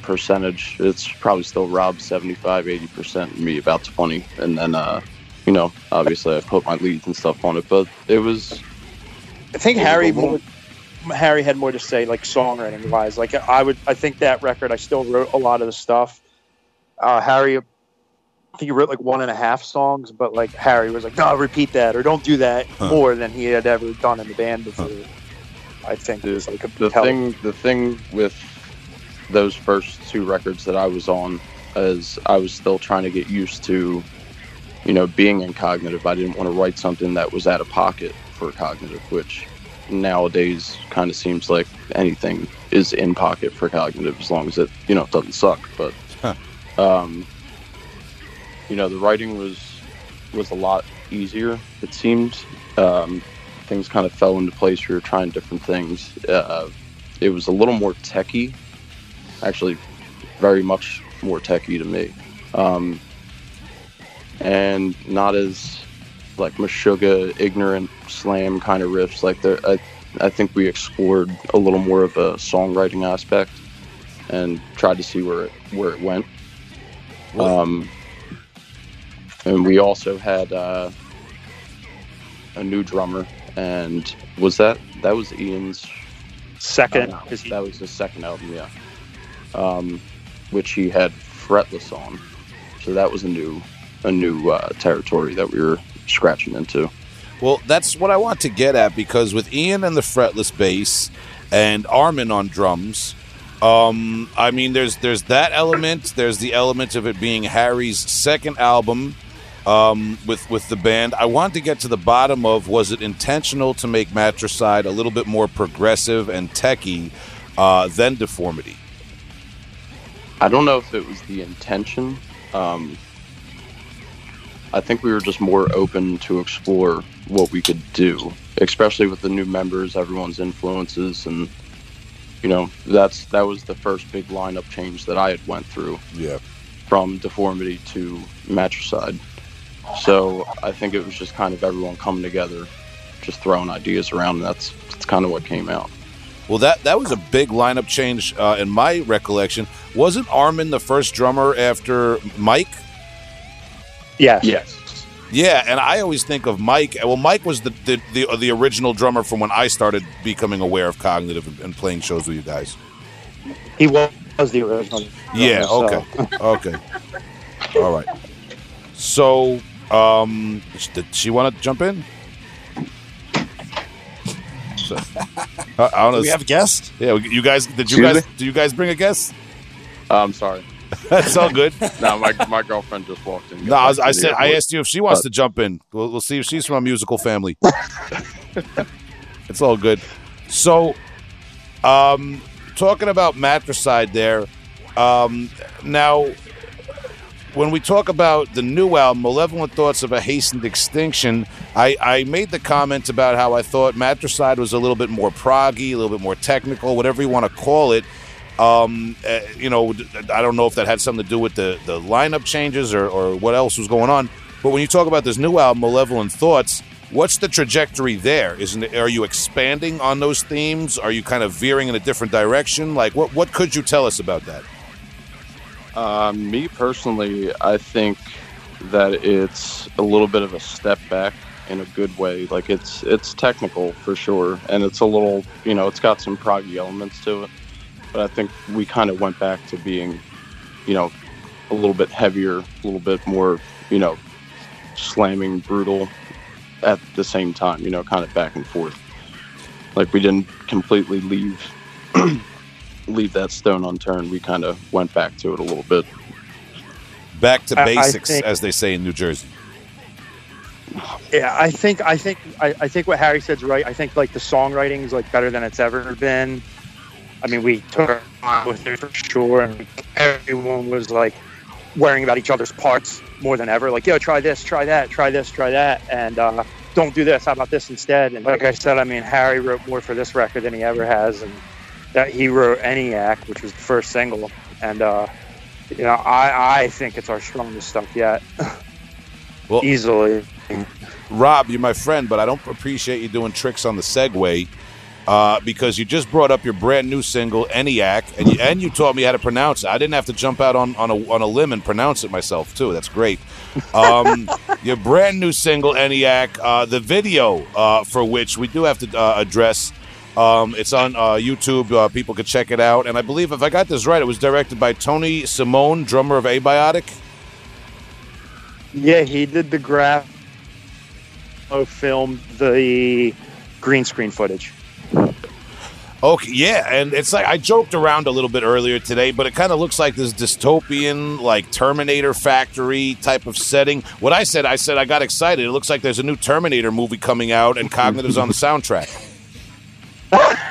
percentage, it's probably still Rob 75, 80 percent, me about 20, and then, uh, you know, obviously I put my leads and stuff on it, but it was I think Harry more, Harry had more to say like songwriting wise. Like I would I think that record I still wrote a lot of the stuff. Uh, Harry I think he wrote like one and a half songs, but like Harry was like, No, repeat that or don't do that Huh. more than he had ever done in the band before. I think the, was like a the thing the thing with those first two records that I was on is I was still trying to get used to you know being in cognitive I didn't want to write something that was out of pocket for cognitive which nowadays kind of seems like anything is in pocket for cognitive as long as it you know it doesn't suck but um you know the writing was was a lot easier it seemed um things kind of fell into place. We were trying different things. Uh, it was a little more techy, actually, very much more techy to me, um, and not as like Meshuggah, ignorant slam kind of riffs. Like there, I, I think we explored a little more of a songwriting aspect and tried to see where it where it went. Um, and we also had uh, a new drummer and was that that was Ian's second uh, that was the second album yeah um, which he had fretless on so that was a new a new uh, territory that we were scratching into Well, that's what I want to get at because with Ian and the fretless bass and Armin on drums, um, I mean, there's there's that element. There's the element of it being Harry's second album um, with with the band. I want to get to the bottom of was it intentional to make Matricide a little bit more progressive and techy uh, than Deformity? I don't know if it was the intention. Um, I think we were just more open to explore what we could do, especially with the new members, everyone's influences, and you know that's that was the first big lineup change that I had went through Yeah. from Deformity to Matricide. So I think it was just kind of everyone coming together, just throwing ideas around. And that's that's kind of what came out. Well, that that was a big lineup change uh, in my recollection. Wasn't Armin the first drummer after Mike? Yes. Yes. Yeah, and I always think of Mike. Well, Mike was the the, the, the original drummer from when I started becoming aware of cognitive and, and playing shows with you guys. He was the original. Yeah. Okay. so- okay. All right. So, um, did she want to jump in? So, I, I don't know. Do we have a guest? yeah, you guys. Did you Excuse guys? Do you guys bring a guest? Uh, I'm sorry. [LAUGHS] That's all good. No, my, my girlfriend just walked in. No, I, was, I said I asked you if she wants to jump in. We'll, we'll see if she's from a musical family. it's all good. So, um, talking about matricide there. Um, now, when we talk about the new album, Malevolent Thoughts of a Hastened Extinction, I, I made the comment about how I thought Matricide was a little bit more proggy, a little bit more technical, whatever you want to call it. Um, uh, you know, I don't know if that had something to do with the, the lineup changes or, or what else was going on. But when you talk about this new album, Malevolent Thoughts, what's the trajectory there? Isn't it, are you expanding on those themes? Are you kind of veering in a different direction? Like, what what could you tell us about that? Uh, me personally, I think that it's a little bit of a step back in a good way. Like it's it's technical for sure, and it's a little you know it's got some proggy elements to it. But I think we kind of went back to being, you know, a little bit heavier, a little bit more, you know, slamming, brutal at the same time. You know, kind of back and forth. Like we didn't completely leave [CLEARS THROAT] leave that stone unturned. We kind of went back to it a little bit. Back to I- I basics, think- as they say in New Jersey. Yeah, I think I think I, I think what Harry said's right. I think like the songwriting is like better than it's ever been. I mean, we took our time with it for sure, and everyone was like worrying about each other's parts more than ever. Like, yo, try this, try that, try this, try that, and uh, don't do this. How about this instead? And like I said, I mean, Harry wrote more for this record than he ever has, and that he wrote ENIAC, which was the first single, and uh, you know, I I think it's our strongest stuff yet, [LAUGHS] Well- easily. Rob, you're my friend, but I don't appreciate you doing tricks on the Segway uh, because you just brought up your brand new single, ENIAC, and you, and you taught me how to pronounce it. I didn't have to jump out on, on, a, on a limb and pronounce it myself, too. That's great. Um, [LAUGHS] your brand new single, ENIAC, uh, the video uh, for which we do have to uh, address. Um, it's on uh, YouTube. Uh, people could check it out. And I believe, if I got this right, it was directed by Tony Simone, drummer of Abiotic. Yeah, he did the graph. Oh, filmed the green screen footage. Okay, yeah, and it's like I joked around a little bit earlier today, but it kind of looks like this dystopian, like Terminator factory type of setting. What I said, I said I got excited. It looks like there's a new Terminator movie coming out, and Cognitive's on the soundtrack. [LAUGHS]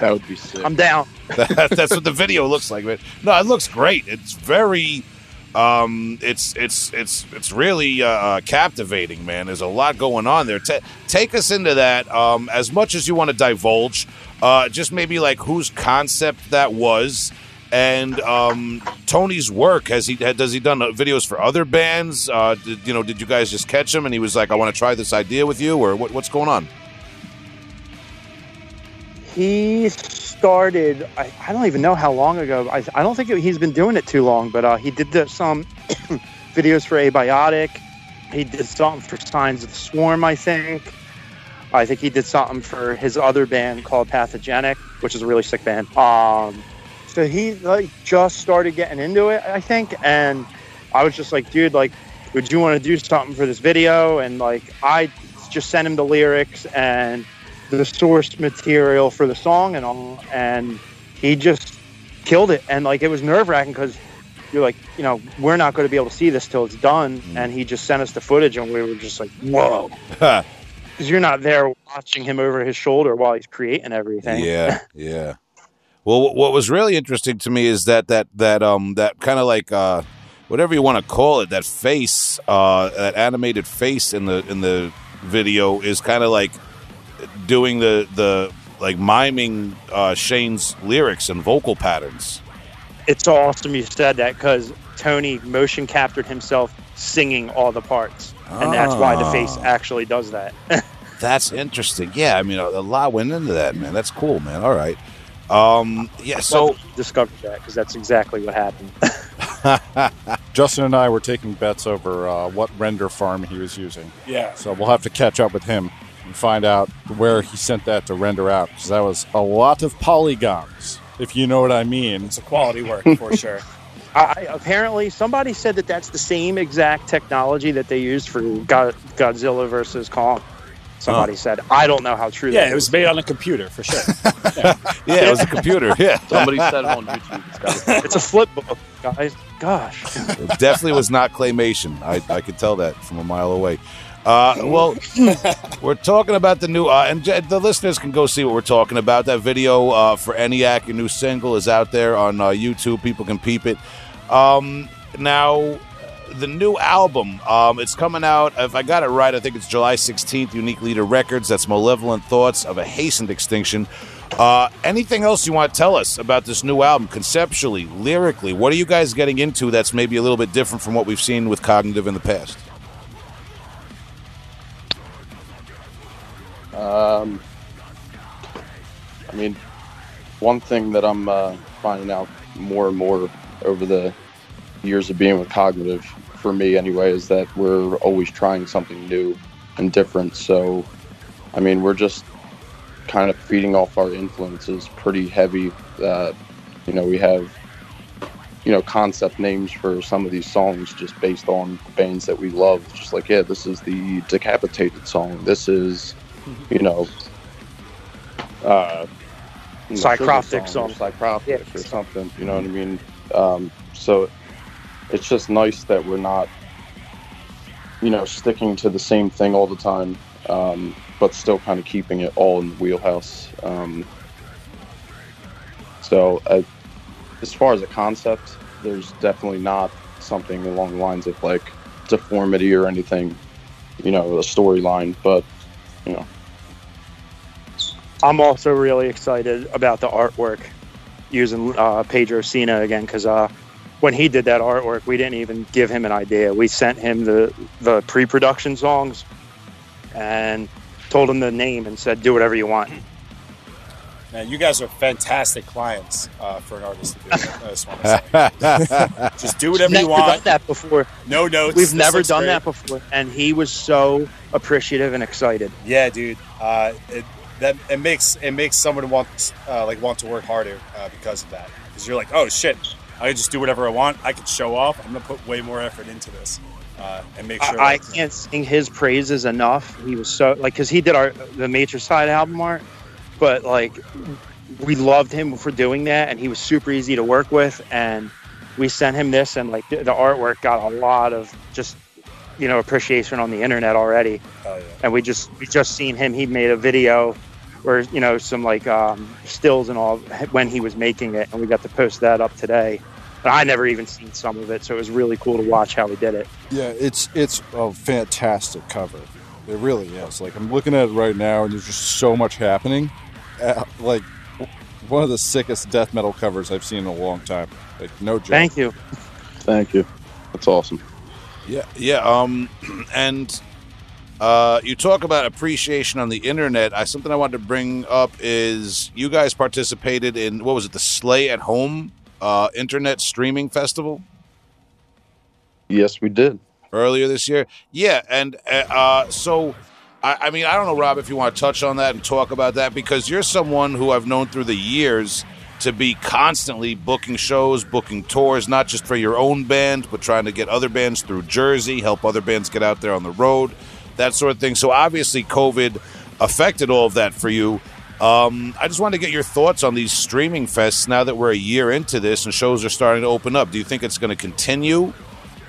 That would be sick. I'm down. That- [LAUGHS] That's what the video looks like. But no, it looks great. It's very, um, it's it's it's it's really uh, uh, captivating, man. There's a lot going on there. Ta take us into that um, as much as you want to divulge. Uh, just maybe like whose concept that was. And um, Tony's work has he does he done uh, videos for other bands? Uh, did, you know, did you guys just catch him and he was like, "I want to try this idea with you," or what, what's going on? He started. I, I don't even know how long ago. I, I don't think he's been doing it too long, but uh, he did the, some [COUGHS] videos for Abiotic. He did something for Signs of the Swarm, I think. I think he did something for his other band called Pathogenic, which is a really sick band. Um, so he like just started getting into it, I think, and I was just like, dude, like, would you want to do something for this video? And like, I just sent him the lyrics and the source material for the song and all, and he just killed it. And like, it was nerve wracking because you're like, you know, we're not going to be able to see this till it's done. And he just sent us the footage, and we were just like, whoa, because you're not there watching him over his shoulder while he's creating everything. Yeah, [LAUGHS] yeah. Well, what was really interesting to me is that that that um that kind of like uh whatever you want to call it that face uh that animated face in the in the video is kind of like doing the the like miming uh Shane's lyrics and vocal patterns. It's awesome you said that because Tony motion captured himself singing all the parts, and that's why the face Ah. actually does that. [LAUGHS] That's interesting. Yeah, I mean a, a lot went into that, man. That's cool, man. All right. Um yeah, so discovered that because that's exactly what happened. [LAUGHS] Justin and I were taking bets over uh, what render farm he was using. Yeah. So we'll have to catch up with him and find out where he sent that to render out because that was a lot of polygons, if you know what I mean. It's a quality work for [LAUGHS] sure. I, apparently, somebody said that that's the same exact technology that they used for God, Godzilla versus Kong. Somebody said, I don't know how true. Yeah, that it was is. made on a computer for sure. [LAUGHS] Yeah, it was a computer. Yeah, [LAUGHS] Somebody said it on YouTube. It's got It's a flip book, guys. Gosh, it definitely was not claymation. I, I could tell that from a mile away. Uh, well, we're talking about the new, uh, and the listeners can go see what we're talking about. That video uh, for ENIAC, your new single, is out there on uh, YouTube. People can peep it. Um, now, the new album, um, it's coming out. If I got it right, I think it's July 16th. Unique Leader Records. That's Malevolent Thoughts of a Hastened Extinction. Uh, anything else you want to tell us about this new album, conceptually, lyrically? What are you guys getting into that's maybe a little bit different from what we've seen with Cognitive in the past? Um, I mean, one thing that I'm uh, finding out more and more over the years of being with Cognitive, for me anyway, is that we're always trying something new and different. So, I mean, we're just kind of feeding off our influences pretty heavy. Uh, you know, we have, you know, concept names for some of these songs just based on bands that we love. Just like, yeah, this is the Decapitated song. This is you know, uh, you know, Psychroptic Sugar or song. Psychroptic Yeah. or something. You know what I mean? Um, so it's just nice that we're not, you know, sticking to the same thing all the time, um, but still kind of keeping it all in the wheelhouse. Um, so uh, as far as a concept, there's definitely not something along the lines of like deformity or anything, you know, a storyline, but you know. I'm also really excited about the artwork using uh, Pedro Sena again because uh, when he did that artwork, we didn't even give him an idea. We sent him the the pre-production songs and told him the name and said, "Do whatever you want." Man, you guys are fantastic clients uh, for an artist to do. I just want to say, [LAUGHS] just do whatever never you want. done that before. No notes. We've This never done great. that before, and he was so appreciative and excited. Yeah, dude. Uh, it that it makes it makes someone want uh, like want to work harder uh, because of that. Because you're like, oh shit, I can just do whatever I want. I can show off. I'm gonna put way more effort into this uh, and make sure. I, I can't sing his praises enough. He was so like because he did our the Matricide album art, but like we loved him for doing that, and he was super easy to work with. And we sent him this, and like the, the artwork got a lot of just you know appreciation on the internet already. Hell yeah. And we just we just seen him. He made a video or you know some like um, stills and all when he was making it, and we got to post that up today. And I never even seen some of it, so it was really cool to watch how he did it. Yeah, it's it's a fantastic cover. It really is. Like I'm looking at it right now, and there's just so much happening. Uh, like one of the sickest death metal covers I've seen in a long time. Like no joke. Thank you. Thank you. That's awesome. Yeah, yeah. Um, [CLEARS THROAT] and uh, you talk about appreciation on the internet. I something I wanted to bring up is you guys participated in what was it, the Slay at Home uh, Internet Streaming Festival Yes, we did. Earlier this year. Yeah, and uh, uh, so. I, I mean, I don't know, Rob, if you want to touch on that and talk about that because you're someone who I've known through the years to be constantly booking shows, booking tours, not just for your own band, but trying to get other bands through Jersey, help other bands get out there on the road, that sort of thing. So obviously, COVID affected all of that for you. Um, I just wanted to get your thoughts on these streaming fests now that we're a year into this and shows are starting to open up. Do you think it's going to continue?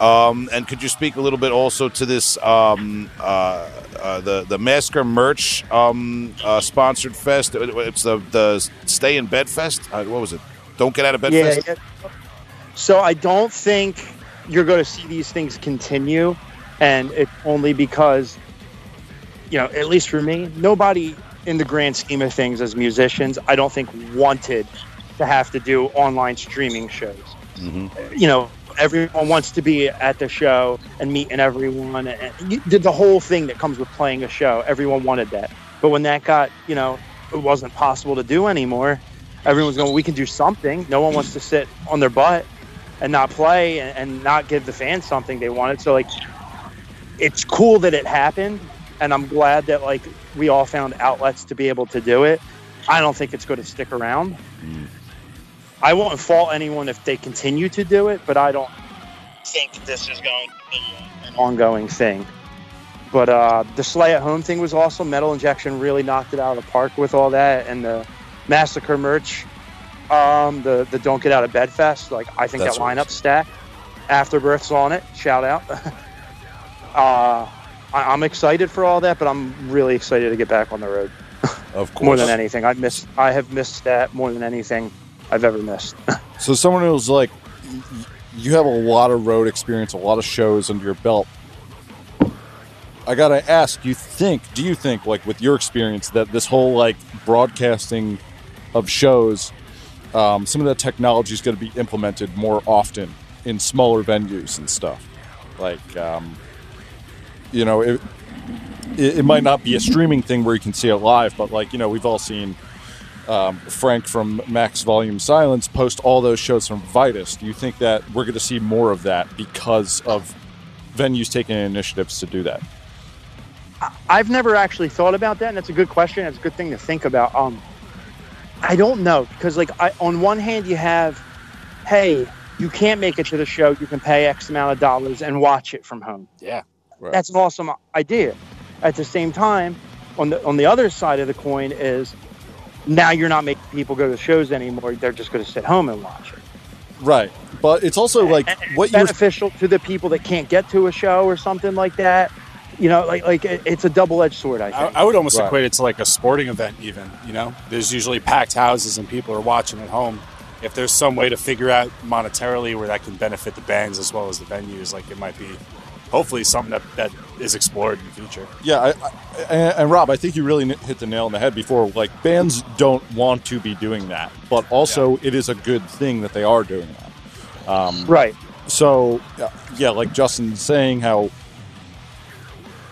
Um, and could you speak a little bit also to this um, uh, uh, the the Massacre merch um, uh, sponsored fest? It's the the Stay in Bed Fest. Uh, what was it? Don't get out of bed Yeah. fest. yeah. So I don't think you're going to see these things continue, and it's only because, you know, at least for me, nobody in the grand scheme of things as musicians, I don't think wanted to have to do online streaming shows. You know, everyone wants to be at the show and meeting everyone, and you, the whole thing that comes with playing a show. Everyone wanted that, but when that got, you know, it wasn't possible to do anymore everyone's going we can do something no one wants to sit on their butt and not play and, and not give the fans something they wanted. So like, it's cool that it happened, and I'm glad that like we all found outlets to be able to do it. I don't think it's going to stick around. Mm. I won't fault anyone if they continue to do it, but I don't think this is going to be an ongoing thing. But uh, the Slay at Home thing was awesome. Metal Injection really knocked it out of the park with all that, and the Massacre merch, um, the the Don't Get Out of Bed Fest. Like I think That's that lineup stack. Afterbirth's on it. Shout out. [LAUGHS] uh, I, I'm excited for all that, but I'm really excited to get back on the road [LAUGHS] Of course. more than anything. I miss. I have missed that more than anything I've ever missed. [LAUGHS] So someone who's like, you have a lot of road experience, a lot of shows under your belt. I gotta ask, you think? Do you think, like, with your experience, that this whole like broadcasting of shows, um, some of that technology is going to be implemented more often in smaller venues and stuff? Like, um, you know, it, it, it might not be a streaming thing where you can see it live, but like, you know, we've all seen um, Frank from Max Volume Silence post all those shows from Vitus. Do you think that we're going to see more of that because of venues taking initiatives to do that? I've never actually thought about that, and that's a good question. It's a good thing to think about. Um, I don't know because, like, I, on one hand, you have, hey, you can't make it to the show. You can pay X amount of dollars and watch it from home. Yeah. Right. That's an awesome idea. At the same time, on the on the other side of the coin is now you're not making people go to shows anymore. They're just going to sit home and watch it. Right, but it's also like And- and what it's you're beneficial to the people that can't get to a show or something like that. You know, like like it's a double edged sword. I I. I would almost Right. equate it to like a sporting event, even. You know, there's usually packed houses and people are watching at home. If there's some way to figure out monetarily where that can benefit the bands as well as the venues, like it might be, hopefully, something that, that is explored in the future. yeah. I, I, and, and Rob, I think you really hit the nail on the head before. Like bands don't want to be doing that, but also it is a good thing that they are doing that. Um, right. so yeah, yeah like justin's saying how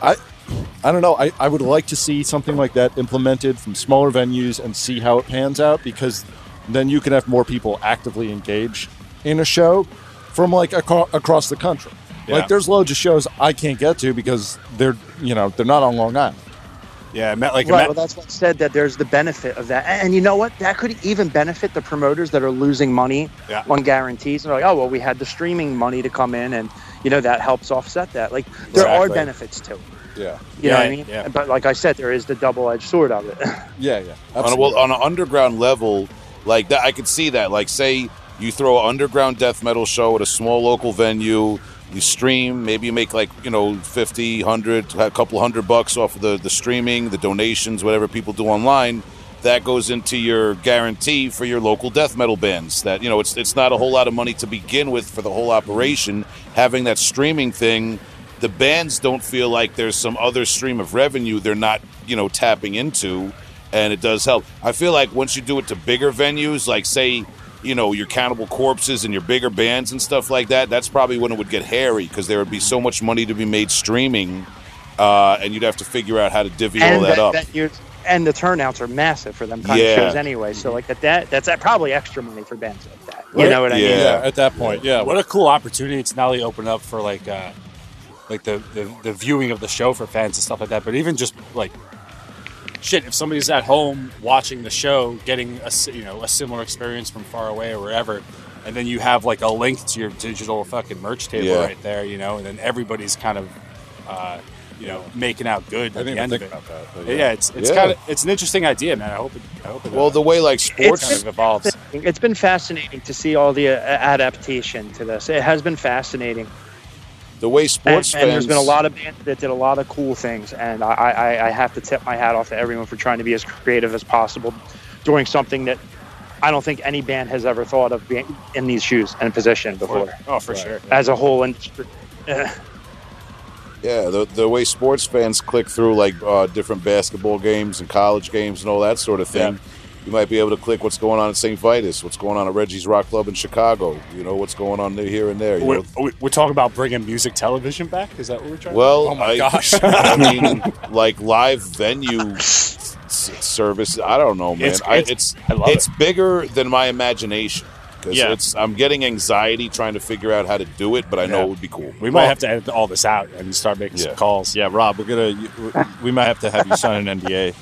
i i don't know I, I would like to see something like that implemented from smaller venues and see how it pans out because then you can have more people actively engage in a show from like aco- across the country Yeah. like there's loads of shows i can't get to because they're you know they're not on long island Yeah, Met, like Right. Met- Well, that's what said that there's the benefit of that, and you know what? That could even benefit the promoters that are losing money Yeah. on guarantees. And they're like, oh well, we had the streaming money to come in, and you know that helps offset that. Like there are benefits to it. yeah You know what I mean? yeah. But like I said, there is the double-edged sword of it. [LAUGHS] yeah yeah on a, well, on an underground level, like that, I could see that. Like, say you throw an underground death metal show at a small local venue, you stream, maybe you make like you know 50, 100, a couple hundred bucks off of the the streaming, the donations, whatever people do online. That goes into your guarantee for your local death metal bands. That you know, it's it's not a whole lot of money to begin with for the whole operation. Having that streaming thing the bands don't feel like there's some other stream of revenue they're not you know tapping into and it does help i feel like once you do it to bigger venues like say you know your cannibal corpses and your bigger bands and stuff like that that's probably when it would get hairy because there would be so much money to be made streaming uh, and you'd have to figure out how to divvy all and that up that you're- and the turnouts are massive for them kind Yeah. of shows anyway. So like that, that that's probably extra money for bands like that. You know what I mean? Yeah. yeah at that point yeah what a cool opportunity to not only open up for like uh like the, the the viewing of the show for fans and stuff like that but even just like shit if somebody's at home watching the show getting a you know a similar experience from far away or wherever and then you have like a link to your digital fucking merch table Yeah. right there you know and then everybody's kind of uh you know making out good i at didn't the end think of it about that but yeah, it's it's Yeah. kind of it's an interesting idea man i hope it i hope it well uh, the way like sports kind of evolves It's been fascinating to see all the uh, adaptation to this. It has been fascinating. The way sports and fans there's been a lot of bands that did a lot of cool things, and I, I, I have to tip my hat off to everyone for trying to be as creative as possible, doing something that I don't think any band has ever thought of being in these shoes and position before, oh for Right. sure as a whole industry. Yeah, the, the way sports fans click through like uh, different basketball games and college games and all that sort of thing, you might be able to click what's going on at St. Vitus, what's going on at Reggie's Rock Club in Chicago, you know, what's going on here and there. You we're, know? we- we're talking about bringing music television back is that what we're trying Well, oh my I, gosh [LAUGHS] I [LAUGHS] mean, like live venue s- service, I don't know, man. It's- I, it's- it's I love it's it. bigger than my imagination. because Yeah. it's I'm getting anxiety trying to figure out how to do it, but I know Yeah. it would be cool. We might have to edit all this out and start making Yeah. some calls. Yeah, Rob, we're gonna. We might have to have you sign an NDA.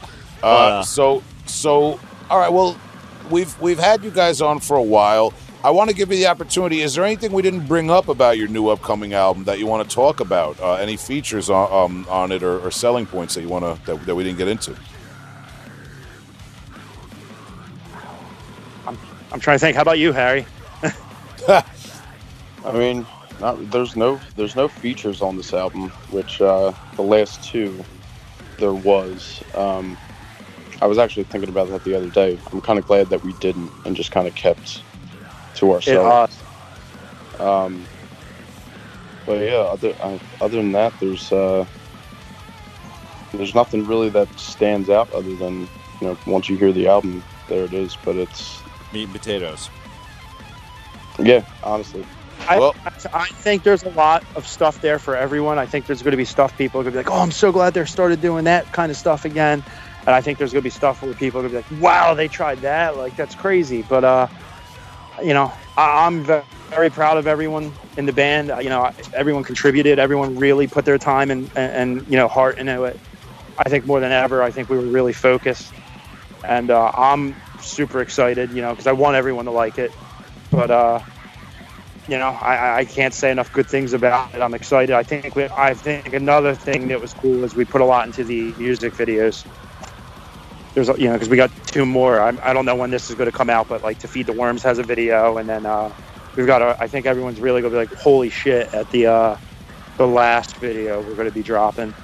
[LAUGHS] before we- Uh, uh, so so all right. Well, we've we've had you guys on for a while. I want to give you the opportunity. Is there anything we didn't bring up about your new upcoming album that you want to talk about? Uh, any features on um, on it or, or selling points that you want to that, that we didn't get into? I'm trying to think. How about you, Harry? [LAUGHS] I mean, not, there's no there's no features on this album, which uh, the last two there was. Um, I was actually thinking about that the other day. I'm kind of glad that we didn't and just kind of kept to It, ourselves. uh, Um, but yeah, other uh, other than that, there's uh, there's nothing really that stands out other than you know once you hear the album, there it is. But it's Meat and potatoes. yeah, honestly, I, Well- I think there's a lot of stuff there for everyone. I think there's going to be stuff people are going to be like, "Oh, I'm so glad they started doing that kind of stuff again." And I think there's going to be stuff where people are going to be like, "Wow, they tried that! Like that's crazy." But uh, you know, I, I'm very proud of everyone in the band. You know, everyone contributed. Everyone really put their time and, and, and you know heart into it. I think more than ever, I think we were really focused, and uh, I'm super excited. You know, because I want everyone to like it. But uh, you know, I, I- I can't say enough good things about it. I'm excited. I think we, I think another thing that was cool is we put a lot into the music videos. There's a- you know because we got two more. I, I don't know when this is going to come out, but like to feed the worms has a video, and then uh, we've got. A, I think everyone's really going to be like, holy shit! At the uh, the last video we're going to be dropping.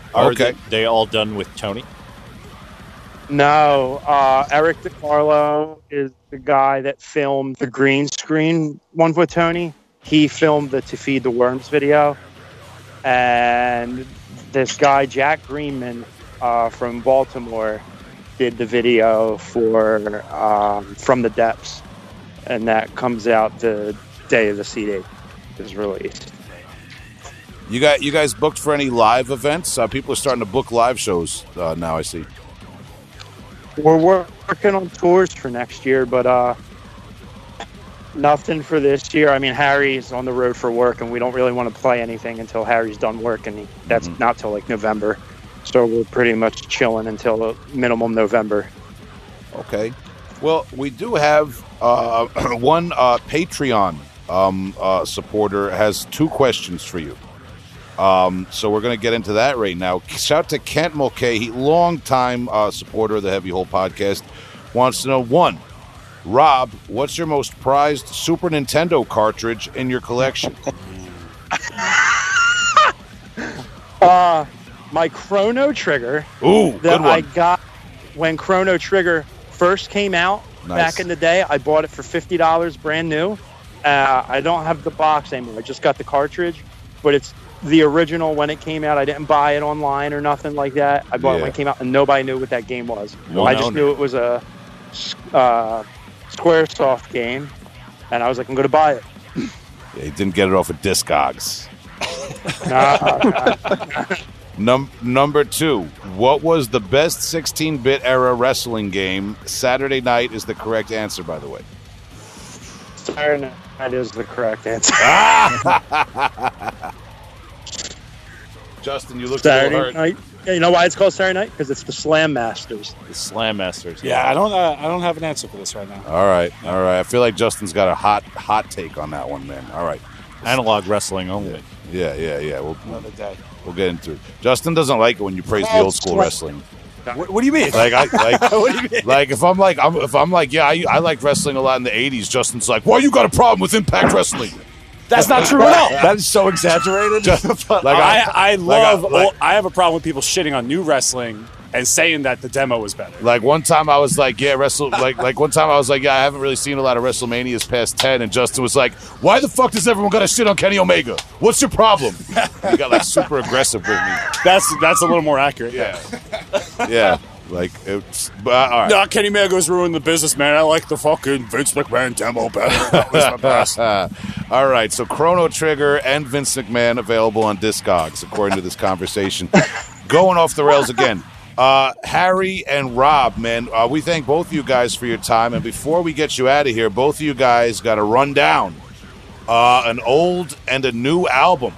[LAUGHS] Are Okay. they, they all done with Tony? No, uh, Eric DiCarlo is the guy that filmed the green screen one with Tony. He filmed the To Feed the Worms video. And this guy, Jack Greenman uh, from Baltimore, did the video for um, From the Depths. And that comes out the day of the CD is released. You got you guys booked for any live events? Uh, people are starting to book live shows uh, now. I see. We're working on tours for next year, but uh, nothing for this year. I mean, Harry's on the road for work, and we don't really want to play anything until Harry's done work, and he, that's Mhm. not till like November. So we're pretty much chilling until uh, minimum November. Okay. Well, we do have uh, [CLEARS THROAT] one uh, Patreon um, uh, supporter has two questions for you. Um, so we're going to get into that right now. Shout to Kent Mulcahy, longtime uh, supporter of the Heavy Hole podcast, wants to know one, Rob, what's your most prized Super Nintendo cartridge in your collection? [LAUGHS] Uh, my Chrono Trigger Ooh, that I got when Chrono Trigger first came out Nice. back in the day. I bought it for fifty dollars, brand new. Uh, I don't have the box anymore. I just got the cartridge, but it's the original when it came out. I didn't buy it online or nothing like that. I bought it when it came out, and nobody knew what that game was. I just knew it was a uh, SquareSoft game, and I was like, I'm going to buy it. Yeah, he didn't get it off of Discogs. [LAUGHS] Nah, Num- number two, what was the best 16-bit era wrestling game? Saturday Night is the correct answer, by the way. Saturday Night is the correct answer. [LAUGHS] [LAUGHS] Justin, you look a Saturday little hurt. Night. You know why it's called Saturday Night? Because it's the Slam Masters. The Slam Masters. Yeah, I don't. Uh, I don't have an answer for this right now. All right, all right. I feel like Justin's got a hot, hot take on that one, man. All right. Analog wrestling only. Yeah, yeah, yeah. Yeah. We'll, Another day. we'll get into it. Justin doesn't like it when you praise the old school sweat. wrestling. What, what do you mean? Like I [LAUGHS] like what do you mean? like if I'm like I'm, if I'm like yeah I, I like wrestling a lot in the '80s. Justin's like, why you got a problem with Impact Wrestling? That's not true at all. [LAUGHS] That is so exaggerated. [LAUGHS] Like I, I love. like- old- I have a problem with people shitting on new wrestling and saying that the demo was better. Like one time I was like, yeah, wrestle. Like like one time I was like, yeah, I haven't really seen a lot of WrestleManias past ten. And Justin was like, why the fuck does everyone got to shit on Kenny Omega? What's your problem? he got like super aggressive with me. That's that's a little more accurate. Yeah, yeah. Like it's but, all right. No, Kenny Omega's ruined the business, man. I like the fucking Vince McMahon demo better. That was my best. [LAUGHS] all right, so Chrono Trigger and Vince McMahon available on Discogs, according to this conversation. Going off the rails again. Uh, Harry and Rob, man, uh, we thank both of you guys for your time. And before we get you out of here, both of you guys got to run down uh, an old and a new album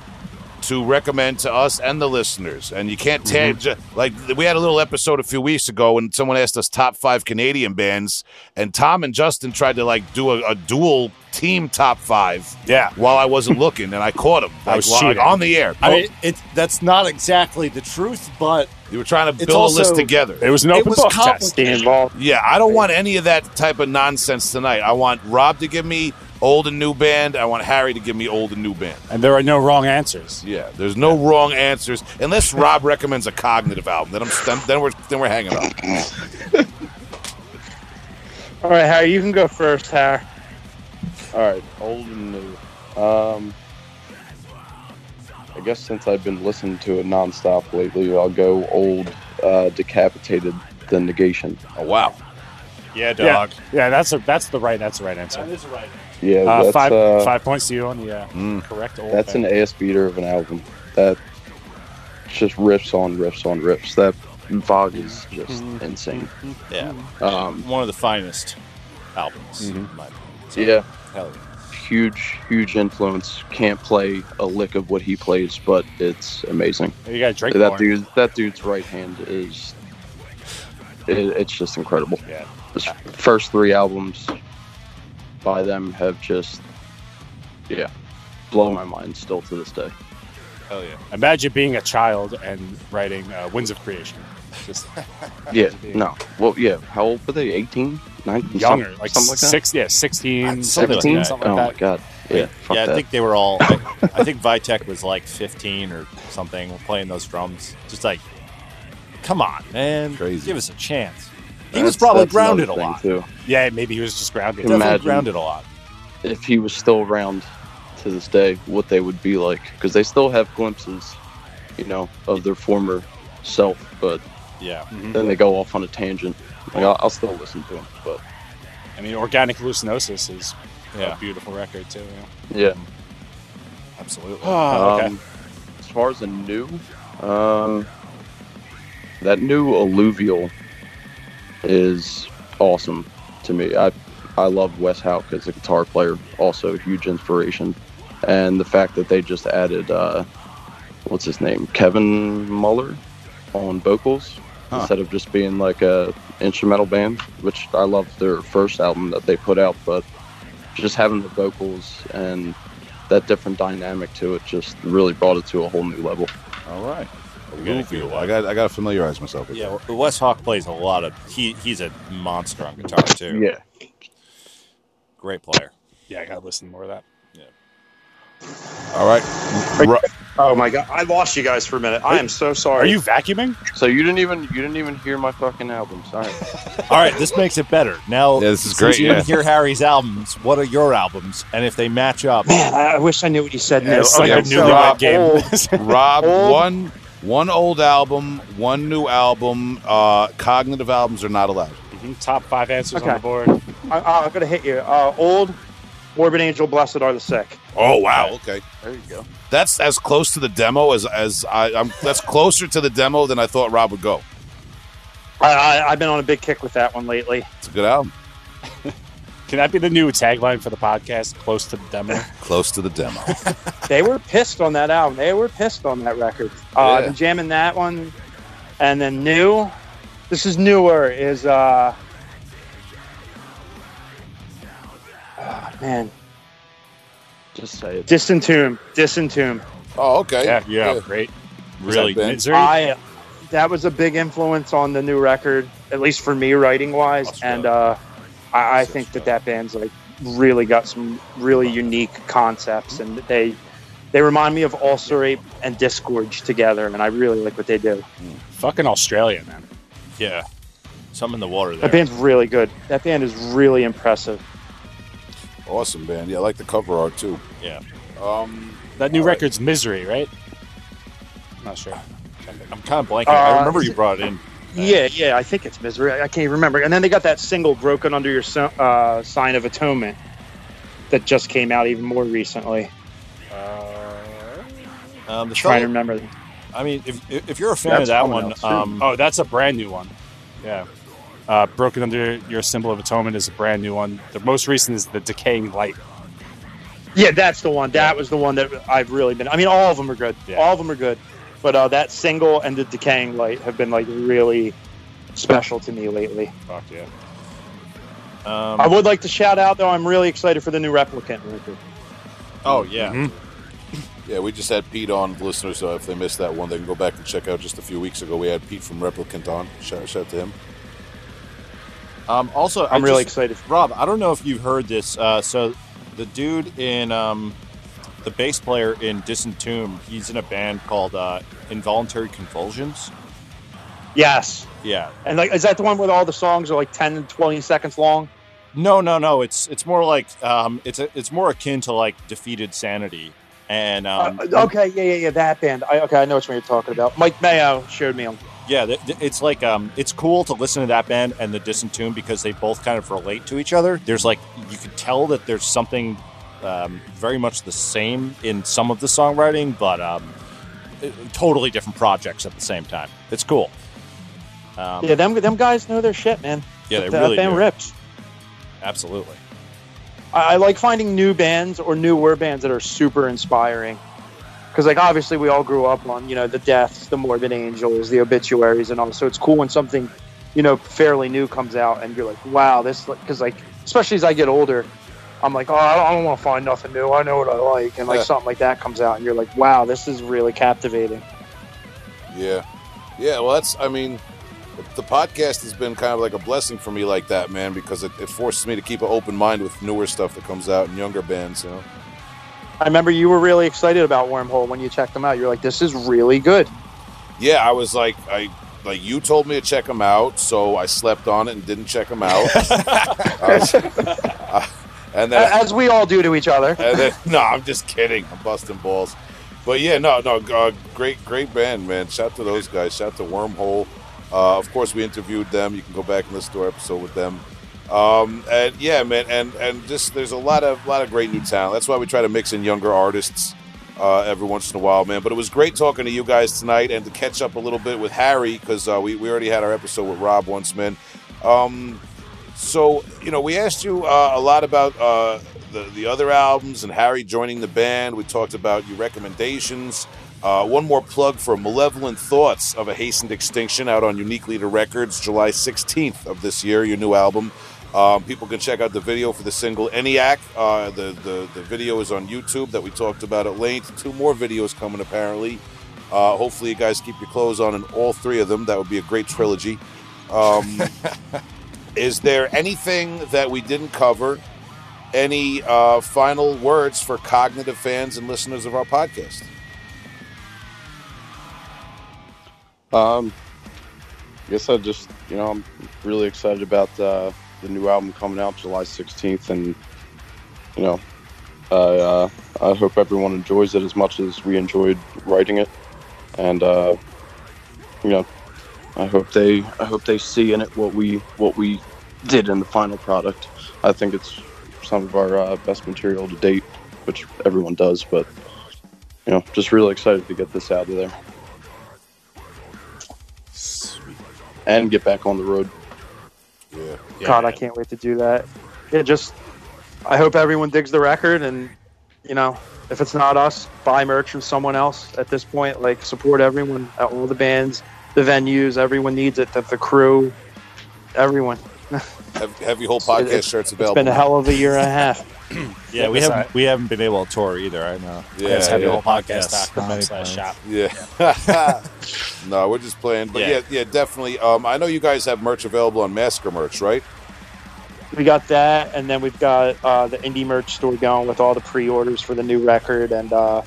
to recommend to us and the listeners. And you can't mm-hmm. tell, ju- like, we had a little episode a few weeks ago when someone asked us top five Canadian bands, and Tom and Justin tried to, like, do a, a dual team top five Yeah. while I wasn't looking, and I caught him. [LAUGHS] I Like, was like, on the air. I mean, it that's not exactly the truth, but you were trying to it's build a list together. it was an It open was book test. Involved. Yeah, I don't want any of that type of nonsense tonight. I want Rob to give me old and new band. I want Harry to give me old and new band. And there are no wrong answers. Yeah, there's no wrong answers unless Rob recommends a cognitive album. Then I'm then, then we're then we're hanging up. [LAUGHS] All right, Harry, you can go first, Harry. All right, old and new. Um, I guess since I've been listening to it nonstop lately, I'll go old, uh, decapitated, the negation. Oh wow, Yeah, Yeah, dog. yeah, that's a that's the right answer that's the right answer. Yeah, Uh, that's five uh, five points to you on the uh, Mm. correct old. that's an band. ass beater of an album. That just riffs on riffs on riffs. That Vogg is just insane. Yeah, Um, one of the finest albums. Mhm. in my opinion. So, yeah, hell yeah. huge, huge influence. Can't play a lick of what he plays, but it's amazing. You got to drink that more. dude, that dude's right hand is, it, it's just incredible. Yeah. His first three albums by them have just, yeah, blown my mind still to this day. Hell yeah. Imagine being a child and writing uh, Winds of Creation. Just [LAUGHS] Yeah, no, well, yeah. How old were they? 18, 19, younger, something, like, something like that. six, yeah, 16, Something like that. something oh like my god, yeah, fuck yeah, that. I think they were all. I, [LAUGHS] I think Vitek was like 15 or something playing those drums. Just like, come on, man, Crazy. give us a chance. He was probably grounded a lot. too. Yeah, maybe he was just grounded. Imagine- Definitely grounded a lot. if he was still around to this day, what they would be like. Because they still have glimpses, you know, of their former self, but Yeah, then they go off on a tangent. Like, I'll, I'll still listen to them, but I mean, Organic Hallucinosis is yeah, a beautiful record too. yeah. absolutely. Oh, okay. Um, as far as a new, um, that new alluvial is awesome to me. I I love Wes Hauch as a guitar player, also a huge inspiration, and the fact that they just added uh, what's his name, Kevin Muller, on vocals Huh. instead of just being like a instrumental band, which I love their first album that they put out, but just having the vocals and that different dynamic to it just really brought it to a whole new level. all right. We gotta figure it I got I got to familiarize myself with it. Yeah, that. well, Wes Hauch plays a lot of. He he's a monster on guitar too. Yeah. great player. Yeah, I gotta listen to more of that. Yeah. All right, Ro- Oh my god, I lost you guys for a minute. I am so sorry. Are you vacuuming? So you didn't even you didn't even hear my fucking albums. Sorry. [LAUGHS] All right, this makes it better. Now, Yeah, this is since great, You yeah. didn't hear Harry's albums. What are your albums? And if they match up, Man, I I wish I knew what you said. Yeah, now. it's like Okay, a so, newlywed uh, game. Rob, Old. [LAUGHS] one one old album, one new album. Uh, cognitive albums are not allowed. Mhm, Top five answers on the board. I, I'm gonna hit you. Uh, old, Morbid Angel, Blessed Are the Sick. Oh wow, okay. There you go. That's as close to the demo as as I, I'm. That's closer to the demo than I thought Rob would go. I, I, I've been on a big kick with that one lately. It's a good album. [LAUGHS] Can that be the new tagline for the podcast? Close to the demo. [LAUGHS] Close to the demo. [LAUGHS] They were pissed on that album. They were pissed on that record. Uh, I've been jamming that one, and then new. This is newer. Is uh, ah, man, Just say it. Disentomb. Distant Tomb. oh, okay. yeah, yeah, great. really, Ben? Misery. I that was a big influence on the new record, at least for me writing wise, Australia. and uh, I, I think that that band's like really got some really unique concepts, and they they remind me of Ulcerate and Disgorge together, and I really like what they do. Fucking Australia, man. yeah, some in the water there. That band's really good. That band is really impressive. Awesome band. Yeah, I like the cover art too. Yeah. Um. That new All right. record's Misery, right? I'm Not sure. I'm kind of blanking. I Uh, remember you brought it in. Yeah, yeah, I think it's Misery. I, I can't even remember. And then they got that single "Broken Under Your so- uh, Sign of Atonement" that just came out even more recently. Um, the trying to remember. I mean, if if you're a fan That's of that coming one, out soon. um, Oh, that's a brand new one. Yeah. Uh, Broken Under Your Symbol of Atonement is a brand new one. The most recent is the Decaying Light. Yeah, that's the one. That was the one that I've really been. I mean, all of them are good. Yeah. All of them are good. But uh, that single and the Decaying Light have been like really special to me lately. Fuck yeah. um, I would like to shout out though. I'm really excited for the new Replicant record. oh yeah, Mhm. [LAUGHS] Yeah, we just had Pete on. Listeners, uh, if they missed that one, they can go back and check out just a few weeks ago. We had Pete from Replicant on. Shout, shout out to him. Um, also, I I'm really just- excited. Rob, I don't know if you've heard this. Uh, so, the dude in um, the bass player in Disentomb, he's in a band called uh, Involuntary Convulsions. Yes, Yeah. and like, is that the one where all the songs are like 10 and 20 seconds long? No, no, no. It's it's more like um, it's a, it's more akin to like Defeated Sanity, and um, uh, okay, yeah, yeah, yeah, that band. I, okay, I know which one you're talking about. Mike Mayo showed me. yeah, th- th- it's like um, it's cool to listen to that band and the Disentomb because they both kind of relate to each other. There's like you can tell that there's something um, very much the same in some of the songwriting, but um, totally different projects at the same time. It's cool. Um, Yeah, them them guys know their shit, man. yeah, they that really band do. rips. Absolutely. I, I like finding new bands or newer bands that are super inspiring. Because like obviously we all grew up on you know the Deaths, the Morbid Angels, the Obituaries, and all. So it's cool when something you know fairly new comes out and you're like, wow, this because like especially as I get older, I'm like, oh, I don't, don't want to find nothing new. I know what I like, and like Yeah. something like that comes out and you're like, wow, this is really captivating. Yeah, yeah. Well, that's. I mean, the podcast has been kind of like a blessing for me, like that, man, because it, it forces me to keep an open mind with newer stuff that comes out and younger bands. You know. I remember you were really excited about Wormhole when you checked them out. You're like, this is really good. Yeah, I was like, I like you told me to check them out, so I slept on it and didn't check them out. [LAUGHS] I was- and then As we all do to each other. [LAUGHS] Then, no, I'm just kidding. I'm busting balls. But yeah, no, no, uh, great, great band, man. Shout to those guys. Shout to Wormhole. Uh, of course, we interviewed them. You can go back and listen to our episode with them. Um, and yeah, man, and and just there's a lot of lot of great new talent. That's why we try to mix in younger artists uh, every once in a while, man. But it was great talking to you guys tonight and to catch up a little bit with Harry because uh, we we already had our episode with Rob once, man. Um, so you know, we asked you uh, a lot about uh, the the other albums and Harry joining the band. We talked about your recommendations. Uh, one more plug for Malevolent Thoughts of a Hastened Extinction out on Unique Leader Records, July 16th of this year. Your new album. Um, people can check out the video for the single ENIAC. Uh, the, the the video is on YouTube that we talked about at length. Two more videos coming apparently. Uh, hopefully, you guys keep your clothes on in all three of them. That would be a great trilogy. Um, [LAUGHS] is there anything that we didn't cover? Any uh, final words for cognitive fans and listeners of our podcast? Um, I guess I just, you know, I'm really excited about uh, the new album coming out July 16th, and you know, I uh, I hope everyone enjoys it as much as we enjoyed writing it, and uh, you know, I hope they I hope they see in it what we what we did in the final product. I think it's some of our uh, best material to date, which everyone does, but you know, just really excited to get this out of there. and get back on the road. Yeah. Yeah, God, I can't wait to do that. It just, I hope everyone digs the record, and you know, if it's not us, buy merch from someone else. At this point, like support everyone, all the bands, the venues, everyone needs it. The, the crew, everyone. Have, have your whole podcast It's- shirts It's available. been a hell of a year and a half. [CLEARS THROAT] Yeah, we haven't we haven't been able to tour either. I know. Yeah, Yes, yeah. heavyholepodcast.com Many slash shop. Yeah. [LAUGHS] no, we're just playing. But yeah, Yeah. yeah, definitely. Um, I know you guys have merch available on Massacre merch, right? We got that, and then we've got uh, the indie merch store going with all the pre-orders for the new record. And uh,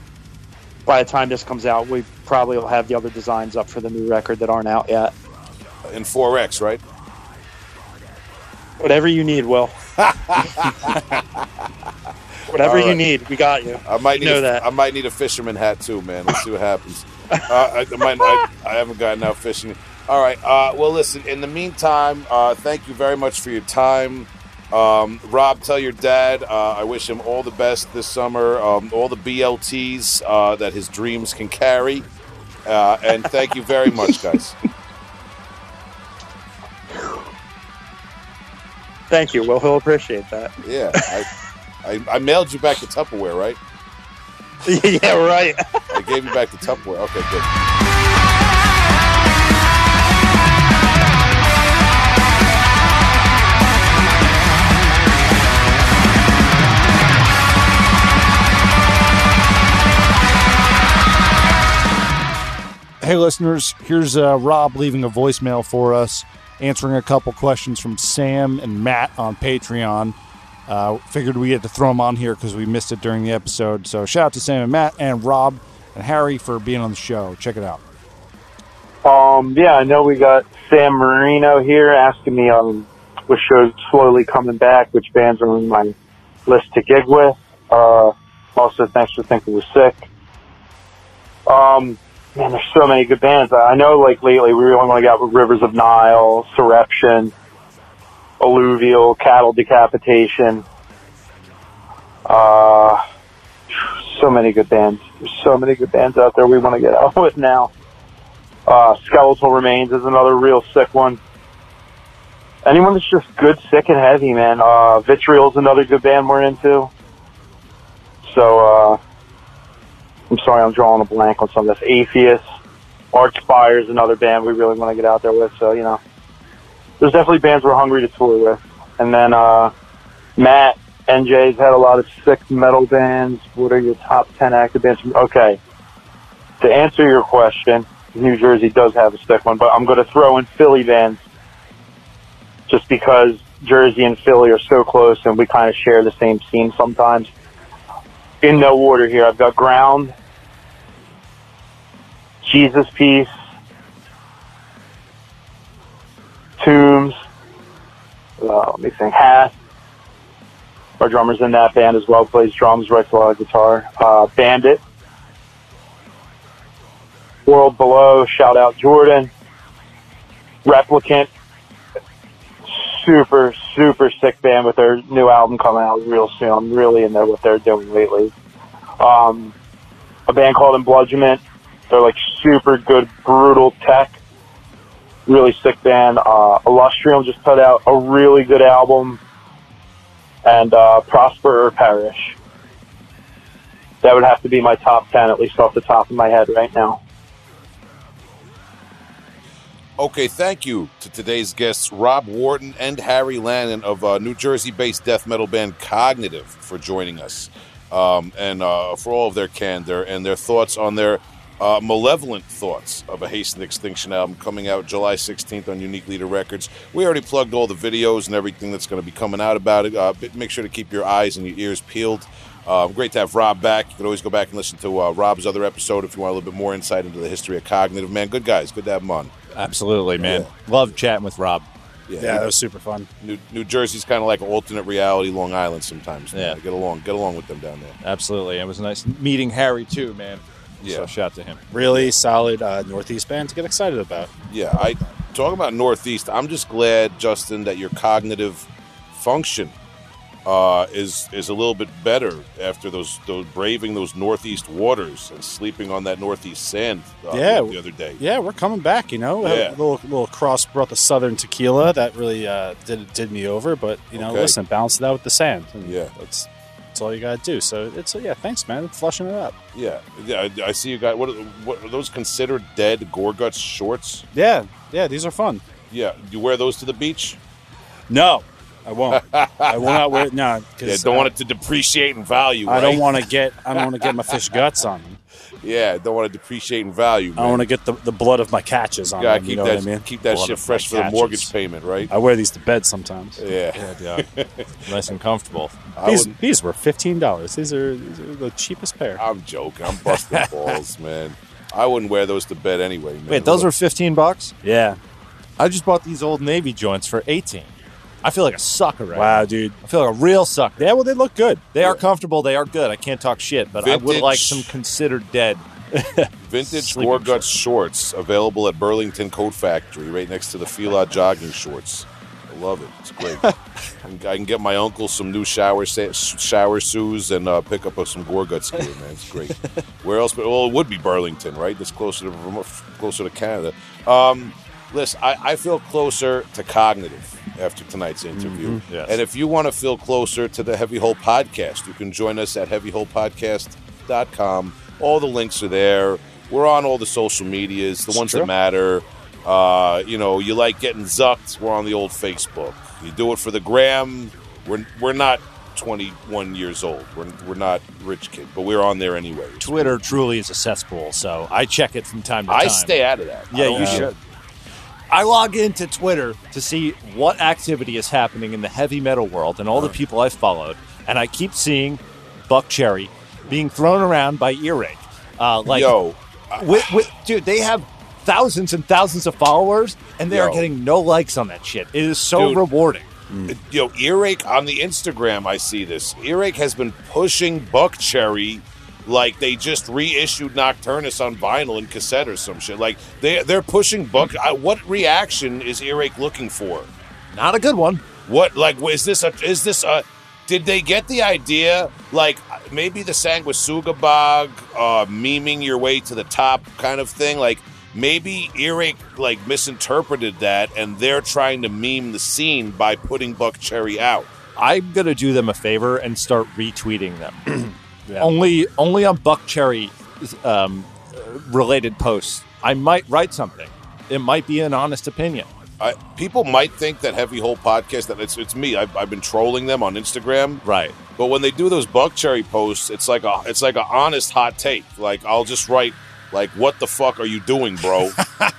by the time this comes out, we probably will have the other designs up for the new record that aren't out yet. In 4X, right? Whatever you need, Will. [LAUGHS] Whatever All you need, we got you. I might You need know a, that. I might need a fisherman hat too, man. Let's see what happens. uh, I, I, might, I, I haven't gotten out fishing. All right. Uh, well, listen. In the meantime, uh, thank you very much for your time. Um, Rob, tell your dad uh, I wish him all the best this summer. Um, all the BLTs uh, that his dreams can carry. Uh, and thank you very much, guys. [LAUGHS] Thank you. Well, he'll appreciate that. Yeah, I, I, I mailed you back the Tupperware, right? [LAUGHS] yeah, right. I gave you back the Tupperware. Okay, good. Hey, listeners, here's uh, Rob leaving a voicemail for us, answering a couple questions from Sam and Matt on Patreon. Uh, figured we had to throw them on here because we missed it during the episode. So, shout out to Sam and Matt and Rob and Harry for being on the show. Check it out. Um, yeah, I know we got Sam Marino here asking me um, which shows slowly coming back, which bands are on my list to gig with. Uh, also, thanks for thinking we're sick. Um, man, there's so many good bands. I know, like lately, we really get with Rivers of Nihil, Surreption, Alluvial, Cattle Decapitation. Uh, so many good bands. There's so many good bands out there we want to get out [LAUGHS] with now. Uh, Skeletal Remains is another real sick one. Anyone that's just good, sick, and heavy, man. Uh, Vitriol's another good band we're into. So, uh, I'm sorry, I'm drawing a blank on some of this. Atheist, Archspire is another band we really want to get out there with. So, you know, there's definitely bands we're hungry to tour with. And then, uh, Matt, NJ's had a lot of sick metal bands. What are your top 10 active bands? Okay. To answer your question, New Jersey does have a sick one, but I'm going to throw in Philly bands just because Jersey and Philly are so close and we kind of share the same scene sometimes. In no order here, I've got Ground, Jesus Piece, Tombs, uh, let me think, Hath. Our drummer's in that band as well, plays drums, writes a lot of guitar. Uh, Bandit, World Below, shout out Jordan. Replicant, super, super sick band with their new album coming out real soon. I'm really into what they're doing lately. Um, a band called Embludgement. They're like super good, brutal tech. Really sick band. Uh, Illustrium just put out a really good album. And uh, Prosper or Perish. That would have to be my top 10, at least off the top of my head right now. Okay, thank you to today's guests, Rob Wharton and Harry Lannon of uh, New Jersey based death metal band Cognitive, for joining us um, and uh, for all of their candor and their thoughts on their uh, malevolent thoughts of a Hasten Extinction album coming out July 16th on Unique Leader Records. We already plugged all the videos and everything that's going to be coming out about it. Uh, make sure to keep your eyes and your ears peeled. Uh, great to have Rob back. You can always go back and listen to uh, Rob's other episode if you want a little bit more insight into the history of Cognitive. Man, good guys. Good to have them on. Absolutely, man. Love chatting with Rob. Yeah, Yeah, that was super fun. New, New Jersey's kind of like alternate reality Long Island sometimes. man. Yeah. get along, get along with them down there. Absolutely. It was nice meeting Harry too, man. Yeah. So shout out to him. Really solid uh, Northeast band to get excited about. Yeah, I talk about Northeast. I'm just glad, Justin, that your cognitive function uh, is is a little bit better after those those braving those Northeast waters and sleeping on that Northeast sand. Uh, Yeah. the other day. Yeah, we're coming back. You know, Yeah. a little little cross brought the Southern tequila that really uh, did did me over. But you know, Okay. listen, balance it out with the sand. And Yeah. that's that's all you gotta do. So it's yeah, thanks, man, flushing it up. Yeah, yeah. I, I see you got what? are- What are those considered dead Gorguts shorts? Yeah, yeah, these are fun. Yeah, you wear those to the beach? No, I won't. I will not wear it. no. because Yeah, don't want it to depreciate in value. I don't want to get. I don't want to get my fish [LAUGHS] guts on them. Yeah, I don't want to depreciate in value. I want to get the, the blood of my catches on Gotta them. keep You know that what I mean? keep that Blood shit fresh for my the mortgage payment, right? I wear these to bed sometimes. Yeah, Yeah, [LAUGHS] nice and comfortable. These, would, these were fifteen dollars. These are, these are the cheapest pair. I'm joking. I'm busting [LAUGHS] balls, man. I wouldn't wear those to bed anyway. Man. Wait, those were 15 bucks? Yeah. I just bought these old Navy joints for 18. I feel like a sucker right Wow, now. dude. I feel like a real sucker. Yeah, well, they look good. They are comfortable. They are good. I can't talk shit, but I would Vintage. like some considered dead. [LAUGHS] vintage sleeping Gorgut shorts available at Burlington Coat Factory, right next to the Fila jogging shorts. I love it. It's great. [LAUGHS] I can- I can get my uncle some new shower sa- shower shoes and uh, pick up some Gorguts gear, man. It's great. [LAUGHS] Where else? But well, it would be Burlington, right? That's closer to Vermont- closer to Canada. Um, listen, I, I feel closer to cognitive after tonight's interview. Yes. And if you want to feel closer to the Heavy Hole Podcast, you can join us at heavyholepodcast.com. All the links are there. We're on all the social medias, the ones that matter. Uh, you know, you like getting zucked, we're on the old Facebook. You do it for the gram. We're, we're not 21 years old. We're, we're not rich kid, but we're on there anyway. Twitter truly is a cesspool, so I check it from time to time. I stay out of that. Yeah, you should. I log into Twitter to see what activity is happening in the heavy metal world and all the people I've followed, and I keep seeing Buckcherry being thrown around by Earache. Uh, like, Yo, with, with, dude, they have thousands and thousands of followers, and they are getting no likes on that shit. It is so Dude. rewarding. Yo, Earache on the Instagram, I see this. Earache has been pushing Buckcherry like they just reissued Nocturnus on vinyl and cassette or some shit. Like they they're pushing Buck. I, what reaction is Earache looking for? Not a good one. What like is this a is this a did they get the idea like maybe the Sanguisugabogg uh memeing your way to the top kind of thing like maybe Earache like misinterpreted that and they're trying to meme the scene by putting Buckcherry out. I'm gonna do them a favor and start retweeting them. [CLEARS THROAT] Only, only on Buckcherry um, related posts. I might write something. It might be an honest opinion. I, people might think that Heavy Hole Podcast that it's it's me. I've, I've been trolling them on Instagram, Right. but when they do those Buckcherry posts, it's like a it's like an honest hot take. Like I'll just write like, "What the fuck are you doing, bro?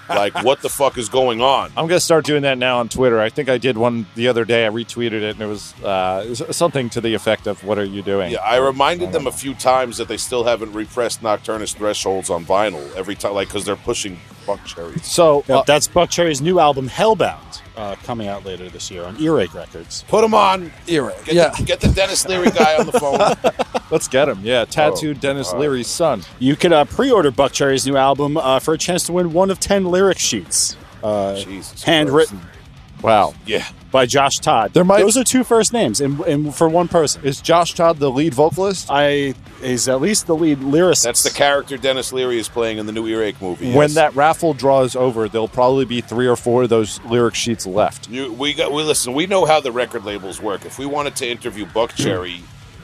like, what the fuck is going on?" I'm gonna start doing that now on Twitter. I think I did one the other day. I retweeted it, and it was, uh, it was something to the effect of, "What are you doing?" Yeah, I reminded them a few times that they still haven't repressed Nocturnus thresholds on vinyl every time, like because they're pushing Buckcherry. So Yep, uh, that's Buckcherry's new album, Hellbound, uh, coming out later this year on Earache Records. Put them on. Earache. Get, Yeah, the, get the Denis Leary guy on the phone. [LAUGHS] let's get him. Yeah, tattooed Oh, Denis all right. Leary's son. You can uh, pre-order Buckcherry's new album uh, for a chance to win one of ten lyric sheets, uh, Jesus handwritten Wow. Yeah. by Josh Todd. There might- Those are two first names, and, and for one person. Is Josh Todd the lead vocalist? I is at least the lead lyricist. That's the character Denis Leary is playing in the new Earache movie. When yes. that raffle draws over, there'll probably be three or four of those lyric sheets left. You, we got. We listen. We know how the record labels work. If we wanted to interview Buckcherry,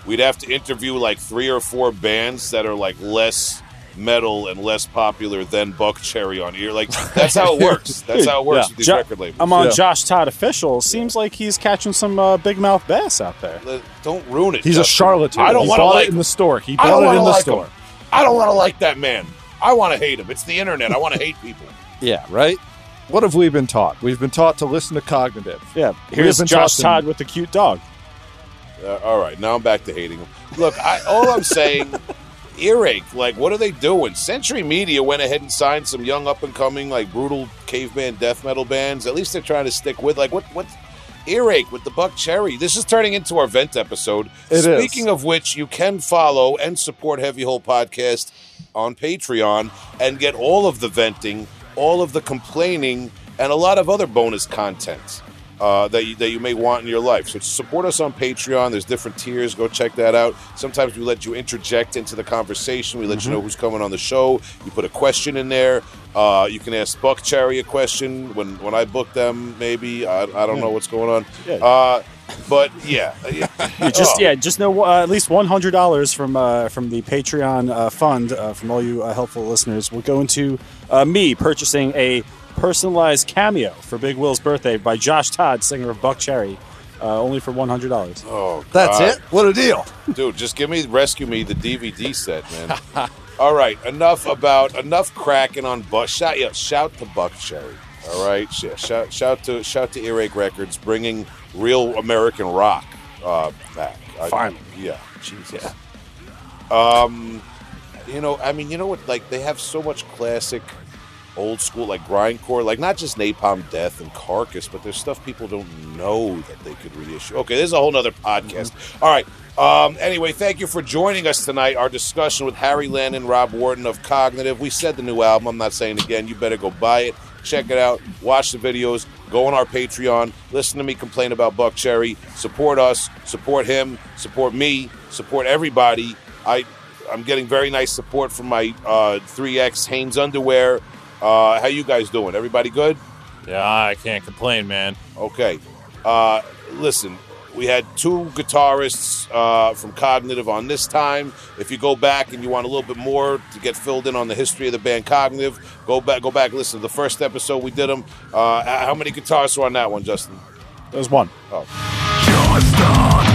we'd have to interview like three or four bands that are like less metal and less popular than Buckcherry on here. Like that's how it [LAUGHS] works. That's how it works Yeah. with these Jo- record labels. I'm on Yeah. Josh Todd official. Seems like he's catching some uh, big mouth bass out there. Let- Don't ruin it. He's a charlatan. I don't want to like. it in the store. He bought it in the like store. him. I don't want to like that man. I want to hate him. It's the internet. I want to hate people. [LAUGHS] Yeah, right. What have we been taught? We've been taught to listen to cognitive. Yeah, We here's been Josh talking- Todd with the cute dog. Uh, all right, now I'm back to hating him. Look, I, all I'm saying, [LAUGHS] earache. Like, what are they doing? Century Media went ahead and signed some young up and coming, like brutal caveman death metal bands. At least they're trying to stick with like what what earache with the Buckcherry. This is turning into our vent episode. It is. Speaking of which, you can follow and support Heavy Hole Podcast on Patreon and get all of the venting, all of the complaining, and a lot of other bonus content uh, that you, that you may want in your life. So support us on Patreon. There's different tiers. Go check that out. Sometimes we let you interject into the conversation. We let Mm-hmm. you know who's coming on the show. You put a question in there. Uh, you can ask Buckcherry a question when when I book them. Maybe I, I don't know what's going on. Yeah. Uh, but yeah, [LAUGHS] You just Oh. yeah, just know uh, at least one hundred dollars from uh, from the Patreon uh, fund uh, from all you uh, helpful listeners will go into uh, me purchasing a personalized cameo for Big Will's birthday by Josh Todd, singer of Buckcherry, uh, only for one hundred dollars. Oh, That's God. it. What a deal. dude. Just give me, rescue me the DVD set, man. [LAUGHS] All right, enough about enough cracking on Buck. Shout, yeah, shout to Buckcherry. All right, yeah, shout, shout to shout to Earache Records, bringing real American rock uh, back. I- Finally. yeah, Jesus. Um, you know, I mean, you know what? Like they have so much classic, old school, like grindcore, like not just Napalm Death and Carcass, but there's stuff people don't know that they could reissue. Okay, there's a whole nother podcast. All right. Um, anyway, thank you for joining us tonight. Our discussion with Harry Lannon, Rob Wharton of Cognitive. We said the new album. I'm not saying again. You better go buy it, check it out, watch the videos, Go on our Patreon. Listen to me complain about Buckcherry. Support us. Support him. Support me. Support everybody. I I'm getting very nice support from my uh, 3X Hanes underwear. Uh, how you guys doing? Everybody good? Yeah, I can't complain, man. Okay. Uh, listen, we had two guitarists uh, from Cognitive on this time. If you go back and you want a little bit more to get filled in on the history of the band Cognitive, go back, go back, and listen to the first episode we did them. Uh, how many guitarists were on that one, Justin? There's one. Oh. Just